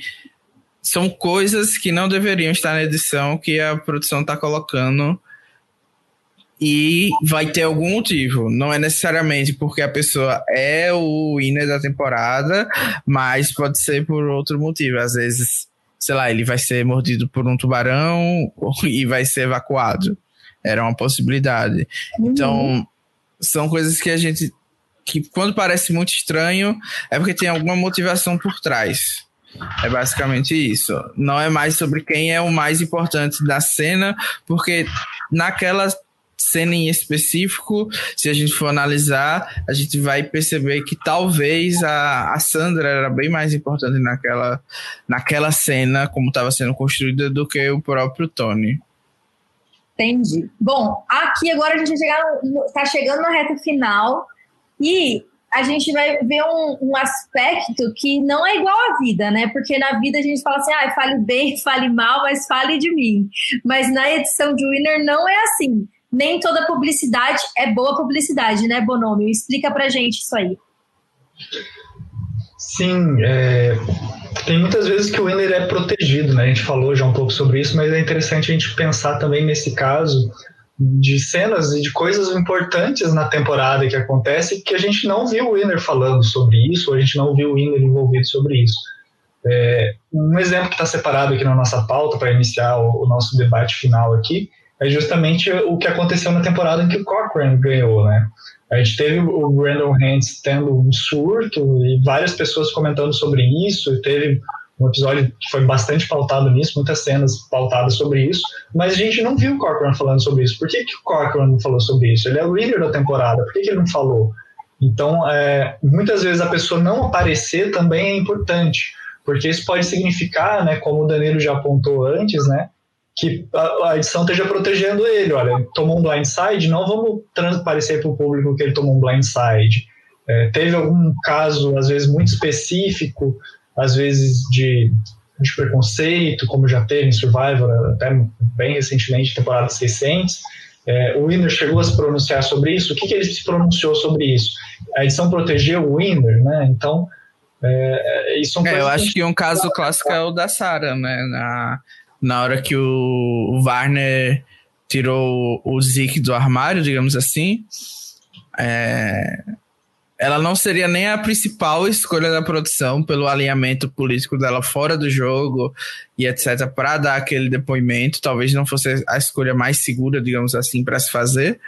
Speaker 2: são coisas que não deveriam estar na edição que a produção está colocando e vai ter algum motivo. Não é necessariamente porque a pessoa é o winner da temporada, mas pode ser por outro motivo. Às vezes, sei lá, ele vai ser mordido por um tubarão e vai ser evacuado. Era uma possibilidade. Uhum. Então, são coisas que a gente. que quando parece muito estranho, é porque tem alguma motivação por trás. É basicamente isso. Não é mais sobre quem é o mais importante da cena, porque naquela cena em específico, se a gente for analisar, a gente vai perceber que talvez a, a Sandra era bem mais importante naquela, naquela cena, como estava sendo construída, do que o próprio Tony.
Speaker 1: Entendi. Bom, aqui agora a gente está chegando na reta final e a gente vai ver um, um, aspecto que não é igual à vida, né? Porque na vida a gente fala assim, ah, fale bem, fale mal, mas fale de mim. Mas na edição de Winner não é assim nem toda publicidade é boa publicidade, né, Bonômio? Explica pra gente isso aí.
Speaker 3: Sim, é, tem muitas vezes que o winner é protegido, né? A gente falou já um pouco sobre isso, mas é interessante a gente pensar também nesse caso de cenas e de coisas importantes na temporada que acontece que a gente não viu o winner falando sobre isso, ou a gente não viu o winner envolvido sobre isso. É, um exemplo que está separado aqui na nossa pauta para iniciar o, o, nosso debate final aqui é justamente o que aconteceu na temporada em que o Cochrane ganhou, né? A gente teve o Brandon Hands tendo um surto e várias pessoas comentando sobre isso, teve um episódio que foi bastante pautado nisso, muitas cenas pautadas sobre isso, mas a gente não viu o Cochran falando sobre isso. Por que, que o Cochran não falou sobre isso? Ele é o líder da temporada, por que, que ele não falou? Então, é, muitas vezes a pessoa não aparecer também é importante, porque isso pode significar, né, como o Danilo já apontou antes, né, que a, a edição esteja protegendo ele. Olha, tomou um blindside, não vamos transparecer para o público que ele tomou um blindside. É, teve algum caso, às vezes, muito específico às vezes de, de preconceito, como já teve em Survivor, até bem recentemente, temporadas recentes. É, o Winner chegou a se pronunciar sobre isso. O que, que ele se pronunciou sobre isso? A edição protegeu o Winner, né? Então, é, isso
Speaker 2: é, eu acho que um caso clássico é o da Sarah, né? Na, na hora que o Warner tirou o Zeke do armário, digamos assim, é, ela não seria nem a principal escolha da produção pelo alinhamento político dela fora do jogo e etc para dar aquele depoimento, talvez não fosse a escolha mais segura, digamos assim, para se fazer.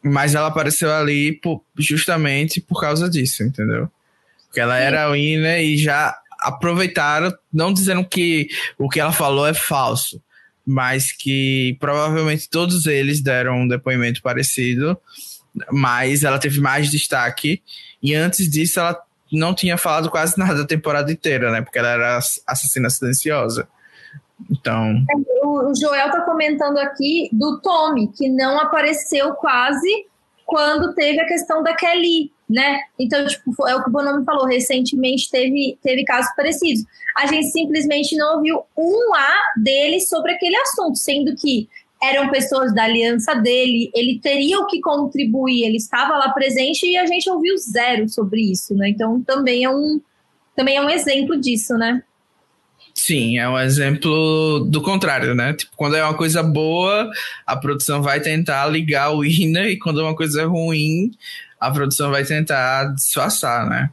Speaker 2: Mas ela apareceu ali por, justamente por causa disso, entendeu? Porque ela Sim. era a winner e já aproveitaram, não dizendo que o que ela falou é falso, mas que provavelmente todos eles deram um depoimento parecido mas ela teve mais destaque. E antes disso, ela não tinha falado quase nada da temporada inteira, né? Porque ela era assassina silenciosa. Então.
Speaker 1: O Joel tá comentando aqui do Tommy, que não apareceu quase quando teve a questão da Kelly, né? Então, tipo, é o que o Bonomi falou, recentemente teve, teve casos parecidos. A gente simplesmente não ouviu um A dele sobre aquele assunto, sendo que eram pessoas da aliança dele, ele teria o que contribuir, ele estava lá presente e a gente ouviu zero sobre isso, né? Então também é um também é um exemplo disso, né?
Speaker 2: Sim, é um exemplo do contrário, né? Tipo, quando é uma coisa boa, a produção vai tentar ligar o winner, e quando é uma coisa ruim, a produção vai tentar disfarçar, né?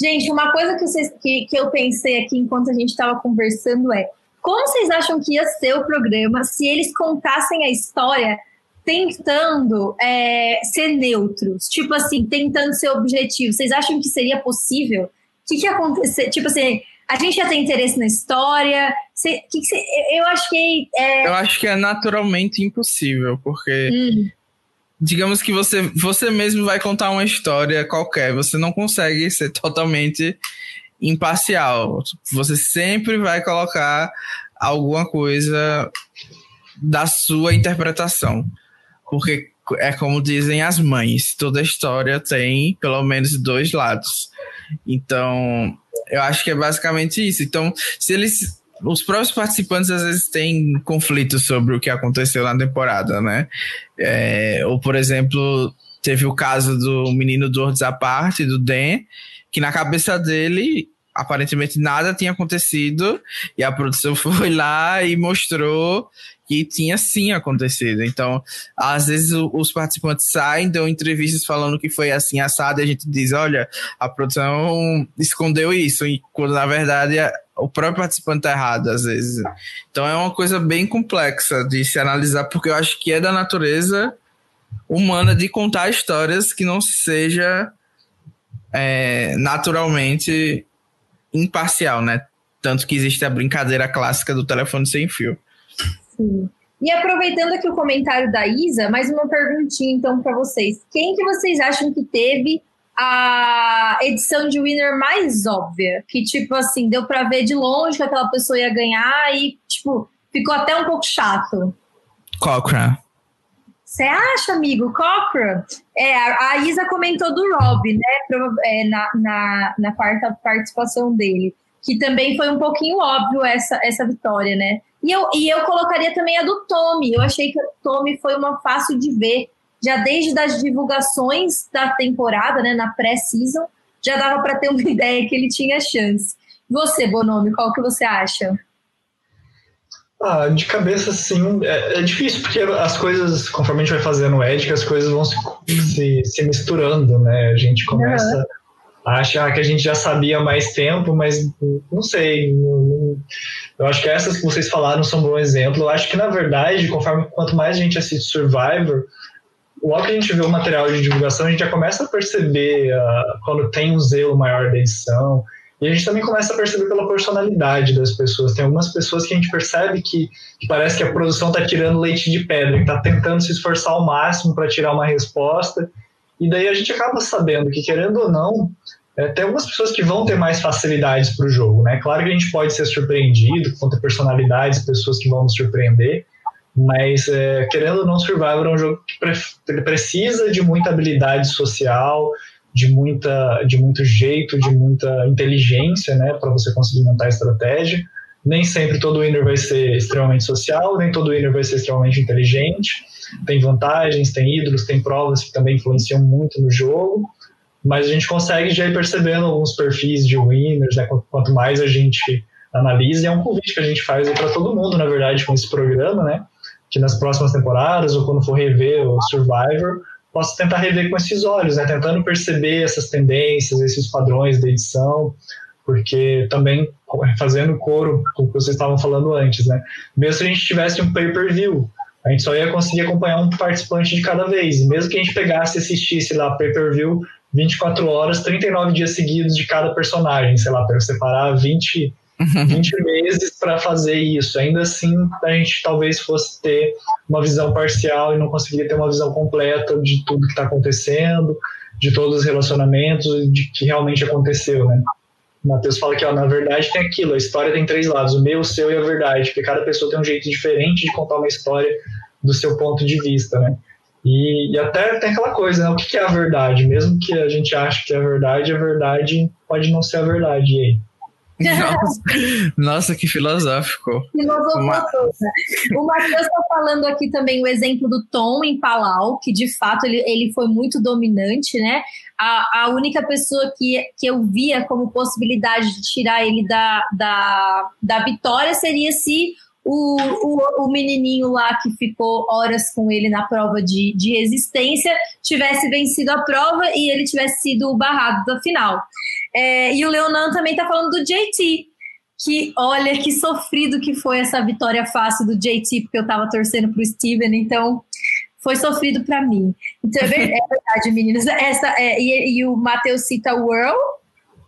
Speaker 1: Gente, uma coisa que, vocês, que, que eu pensei aqui enquanto a gente estava conversando é como vocês acham que ia ser o programa se eles contassem a história tentando é, ser neutros? Tipo assim, tentando ser objetivo. Vocês acham que seria possível? O que, que ia acontecer? Tipo assim, a gente ia ter interesse na história? Cê, que que cê, eu acho que. É...
Speaker 2: Eu acho que é naturalmente impossível, porque. Hum. Digamos que você, você mesmo vai contar uma história qualquer, você não consegue ser totalmente imparcial. Você sempre vai colocar alguma coisa da sua interpretação. Porque é como dizem as mães, toda história tem pelo menos dois lados. Então, eu acho que é basicamente isso. Então, se eles os próprios participantes às vezes têm conflitos sobre o que aconteceu na temporada, né? É, ou, por exemplo, teve o caso do menino do à parte, do Dan, que na cabeça dele aparentemente nada tinha acontecido e a produção foi lá e mostrou que tinha sim acontecido. Então, às vezes os participantes saem, dão entrevistas falando que foi assim assado e a gente diz, olha, a produção escondeu isso, e quando na verdade o próprio participante está errado às vezes. Então é uma coisa bem complexa de se analisar, porque eu acho que é da natureza humana de contar histórias que não seja é, naturalmente imparcial, né? Tanto que existe a brincadeira clássica do telefone sem fio.
Speaker 1: Sim. E aproveitando aqui o comentário da Isa, mais uma perguntinha então para vocês. Quem que vocês acham que teve a edição de winner mais óbvia? Que tipo assim, deu para ver de longe que aquela pessoa ia ganhar e tipo, ficou até um pouco chato.
Speaker 2: Cochrane.
Speaker 1: Você acha, amigo? Cochrane? É, a Isa comentou do Rob, né? É, na, na, na quarta participação dele. Que também foi um pouquinho óbvio essa, essa vitória, né? E eu, e eu colocaria também a do Tommy. Eu achei que a Tommy foi uma fácil de ver. Já desde as divulgações da temporada, né, na pré-season, já dava para ter uma ideia que ele tinha chance. Você, Bonomi, qual que você acha?
Speaker 3: Ah, de cabeça, sim. É, é, difícil, porque as coisas, conforme a gente vai fazendo Edge, as coisas vão se, se, se misturando, né? A gente começa uhum. a achar que a gente já sabia há mais tempo, mas não sei. Eu acho que essas que vocês falaram são um bom exemplo. Eu acho que, na verdade, conforme quanto mais a gente assiste Survivor, logo que a gente vê o material de divulgação, a gente já começa a perceber uh, quando tem um zelo maior da edição e a gente também começa a perceber pela personalidade das pessoas. Tem algumas pessoas que a gente percebe que, que parece que a produção está tirando leite de pedra, está tentando se esforçar ao máximo para tirar uma resposta. E daí a gente acaba sabendo que, querendo ou não, é, tem algumas pessoas que vão ter mais facilidades para o jogo. Né? Claro que a gente pode ser surpreendido, vão ter personalidades, pessoas que vão nos surpreender, mas é, querendo ou não, Survivor é um jogo que pre precisa de muita habilidade social, de, muita, de muito jeito, de muita inteligência, né, para você conseguir montar a estratégia. Nem sempre todo winner vai ser extremamente social, nem todo winner vai ser extremamente inteligente. Tem vantagens, tem ídolos, tem provas que também influenciam muito no jogo, mas a gente consegue já ir percebendo alguns perfis de winners, né, quanto mais a gente analisa, e é um convite que a gente faz para todo mundo, na verdade, com esse programa, né, que nas próximas temporadas, ou quando for rever o Survivor, posso tentar rever com esses olhos, né? tentando perceber essas tendências, esses padrões da edição, porque também fazendo coro com o que vocês estavam falando antes, né? Mesmo se a gente tivesse um pay-per-view, a gente só ia conseguir acompanhar um participante de cada vez. E mesmo que a gente pegasse e assistisse lá pay-per-view 24 horas, 39 dias seguidos de cada personagem, sei lá, para separar 20 20 meses para fazer isso. Ainda assim, a gente talvez fosse ter uma visão parcial e não conseguiria ter uma visão completa de tudo que está acontecendo, de todos os relacionamentos, de que realmente aconteceu, né? Matheus fala que, ó, na verdade, tem aquilo, a história tem três lados, o meu, o seu e a verdade, porque cada pessoa tem um jeito diferente de contar uma história do seu ponto de vista, né? E, e até tem aquela coisa, né? O que é a verdade? Mesmo que a gente ache que é a verdade, a verdade pode não ser a verdade. E aí?
Speaker 2: Nossa, nossa, que filosófico.
Speaker 1: Filosofou Uma... O Matheus está falando aqui também o exemplo do Tom em Palau, que de fato ele, ele foi muito dominante, né? A, a única pessoa que, que eu via como possibilidade de tirar ele da, da, da vitória seria se o, o, o, menininho lá que ficou horas com ele na prova de, de resistência tivesse vencido a prova e ele tivesse sido barrado da final. É, e o Leonan também tá falando do JT, que olha que sofrido que foi essa vitória fácil do JT, porque eu tava torcendo pro Steven, então foi sofrido para mim. Então é verdade, é verdade meninas. Essa, é, e, e, o Matheus cita World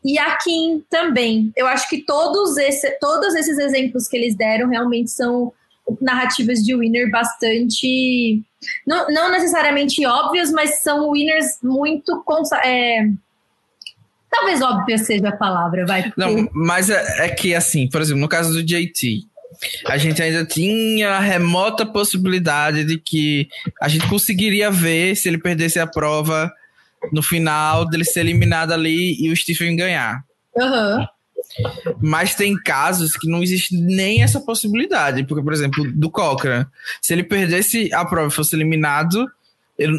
Speaker 1: e a Kim também. Eu acho que todos, esse, todos esses exemplos que eles deram realmente são narrativas de winner bastante. Não, não necessariamente óbvias, mas são winners muito. É, talvez óbvia seja a palavra, vai. Porque...
Speaker 2: Não, mas é, é que, assim, por exemplo, no caso do JT, a gente ainda tinha a remota possibilidade de que a gente conseguiria ver se ele perdesse a prova no final dele ser eliminado ali e o Stephen ganhar.
Speaker 1: Uhum.
Speaker 2: Mas tem casos que não existe nem essa possibilidade. Porque, por exemplo, do Cochrane, se ele perdesse a prova e fosse eliminado,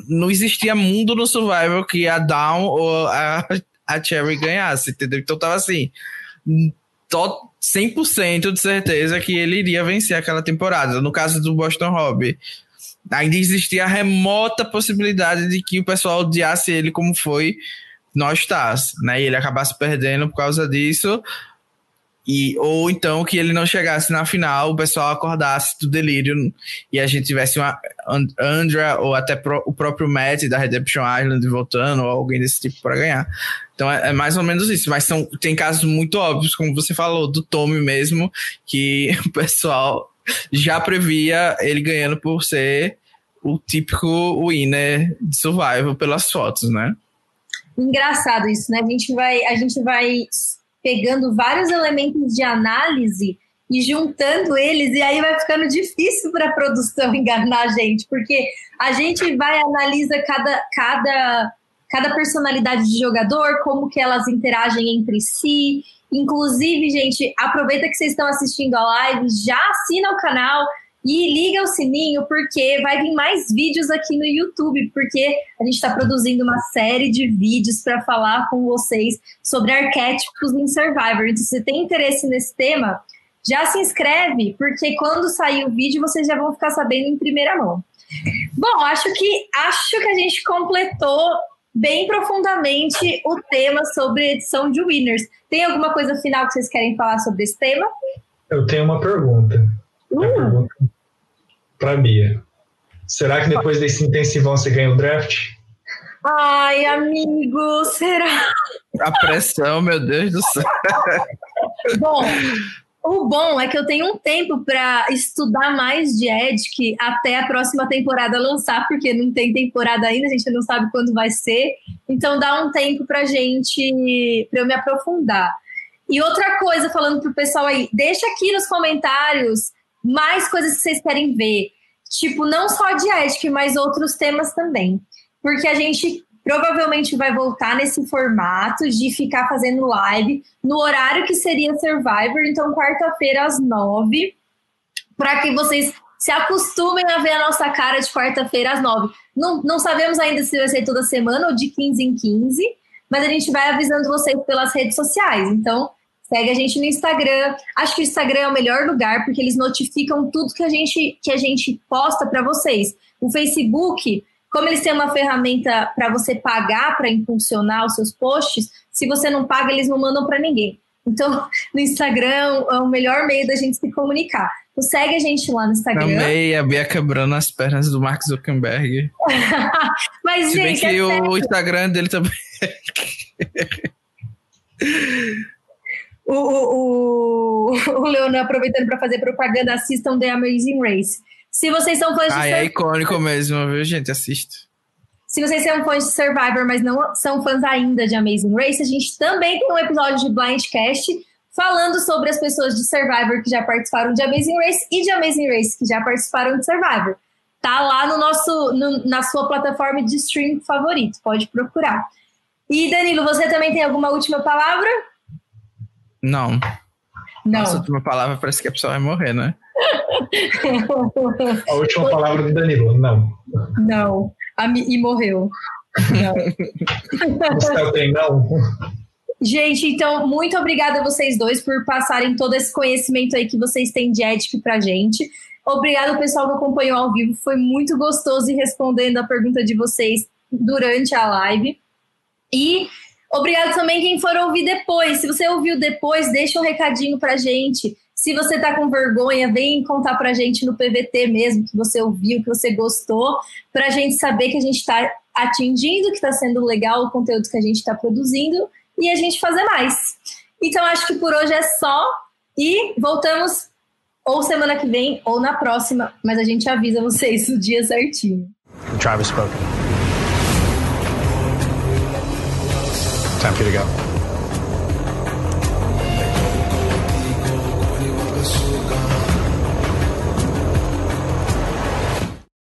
Speaker 2: não existia mundo no Survival que a Down ou a, a Cherry ganhasse, entendeu? Então tava assim, 100% de certeza que ele iria vencer aquela temporada. No caso do Boston Hobby, ainda existia a remota possibilidade de que o pessoal odiasse ele como foi nós Stars, né? E ele acabasse perdendo por causa disso. E, ou então que ele não chegasse na final, o pessoal acordasse do delírio e a gente tivesse uma Andra ou até pro, o próprio Matt da Redemption Island voltando, ou alguém desse tipo para ganhar. Então é, é, mais ou menos isso, mas são, tem casos muito óbvios, como você falou, do Tommy mesmo, que o pessoal já previa ele ganhando por ser o típico winner de survival pelas fotos, né?
Speaker 1: Engraçado isso, né? A gente vai, a gente vai pegando vários elementos de análise e juntando eles, e aí vai ficando difícil para a produção enganar a gente, porque a gente vai analisa cada, cada cada personalidade de jogador, como que elas interagem entre si. Inclusive, gente, aproveita que vocês estão assistindo a live, já assina o canal e liga o sininho, porque vai vir mais vídeos aqui no YouTube, porque a gente está produzindo uma série de vídeos para falar com vocês sobre arquétipos em Survivor. Então, se você tem interesse nesse tema, já se inscreve, porque quando sair o vídeo vocês já vão ficar sabendo em primeira mão. Bom, acho que acho que a gente completou bem profundamente o tema sobre edição de Winners. Tem alguma coisa final que vocês querem falar sobre esse tema?
Speaker 3: Eu tenho uma pergunta. Uh. Uma pergunta para Bia. Será que depois desse intensivão você ganha o draft?
Speaker 1: Ai, amigo, será?
Speaker 2: A pressão, meu Deus do céu.
Speaker 1: Bom, o bom é que eu tenho um tempo para estudar mais de Edic até a próxima temporada lançar, porque não tem temporada ainda, a gente não sabe quando vai ser. Então dá um tempo pra gente, para eu me aprofundar. E outra coisa, falando pro pessoal aí, deixa aqui nos comentários mais coisas que vocês querem ver. Tipo, não só de Edic, mas outros temas também. Porque a gente provavelmente vai voltar nesse formato de ficar fazendo live no horário que seria Survivor, então quarta-feira às nove, para que vocês se acostumem a ver a nossa cara de quarta-feira às nove. Não, não sabemos ainda se vai ser toda semana ou de 15 em 15, mas a gente vai avisando vocês pelas redes sociais. Então, segue a gente no Instagram. Acho que o Instagram é o melhor lugar porque eles notificam tudo que a gente que a gente posta para vocês. O Facebook como eles têm uma ferramenta para você pagar para impulsionar os seus posts, se você não paga, eles não mandam para ninguém. Então, no Instagram é o melhor meio da gente se comunicar. Então, segue a gente lá no Instagram.
Speaker 2: Amei a Bia quebrando as pernas do Mark Zuckerberg.
Speaker 1: Mas, se
Speaker 2: gente. Bem que
Speaker 1: é
Speaker 2: o Instagram dele também.
Speaker 1: o, o, o, o Leonardo aproveitando para fazer propaganda, assistam The Amazing Race. Se vocês são fãs
Speaker 2: de. Ah, é icônico mesmo, viu, gente? Assista.
Speaker 1: Se vocês são fãs de Survivor, mas não são fãs ainda de Amazing Race, a gente também tem um episódio de Blindcast falando sobre as pessoas de Survivor que já participaram de Amazing Race e de Amazing Race que já participaram de Survivor. Tá lá no nosso, no, na sua plataforma de stream favorito, pode procurar. E Danilo, você também tem alguma última palavra?
Speaker 2: Não.
Speaker 1: Não.
Speaker 2: Nossa última palavra parece que a pessoa vai morrer, né?
Speaker 3: A última palavra do Danilo, não.
Speaker 1: Não. E morreu.
Speaker 3: Não. tem não.
Speaker 1: Gente, então, muito obrigada a vocês dois por passarem todo esse conhecimento aí que vocês têm de Edic pra gente. Obrigado, pessoal que acompanhou ao vivo. Foi muito gostoso ir respondendo a pergunta de vocês durante a live. E obrigado também quem for ouvir depois. Se você ouviu depois, deixa um recadinho pra gente se você tá com vergonha, vem contar pra gente no PVT mesmo, que você ouviu, que você gostou, pra gente saber que a gente tá atingindo, que tá sendo legal o conteúdo que a gente tá produzindo e a gente fazer mais. Então acho que por hoje é só e voltamos ou semana que vem ou na próxima, mas a gente avisa vocês o dia certinho.
Speaker 4: Travis spoken. Time for you to go.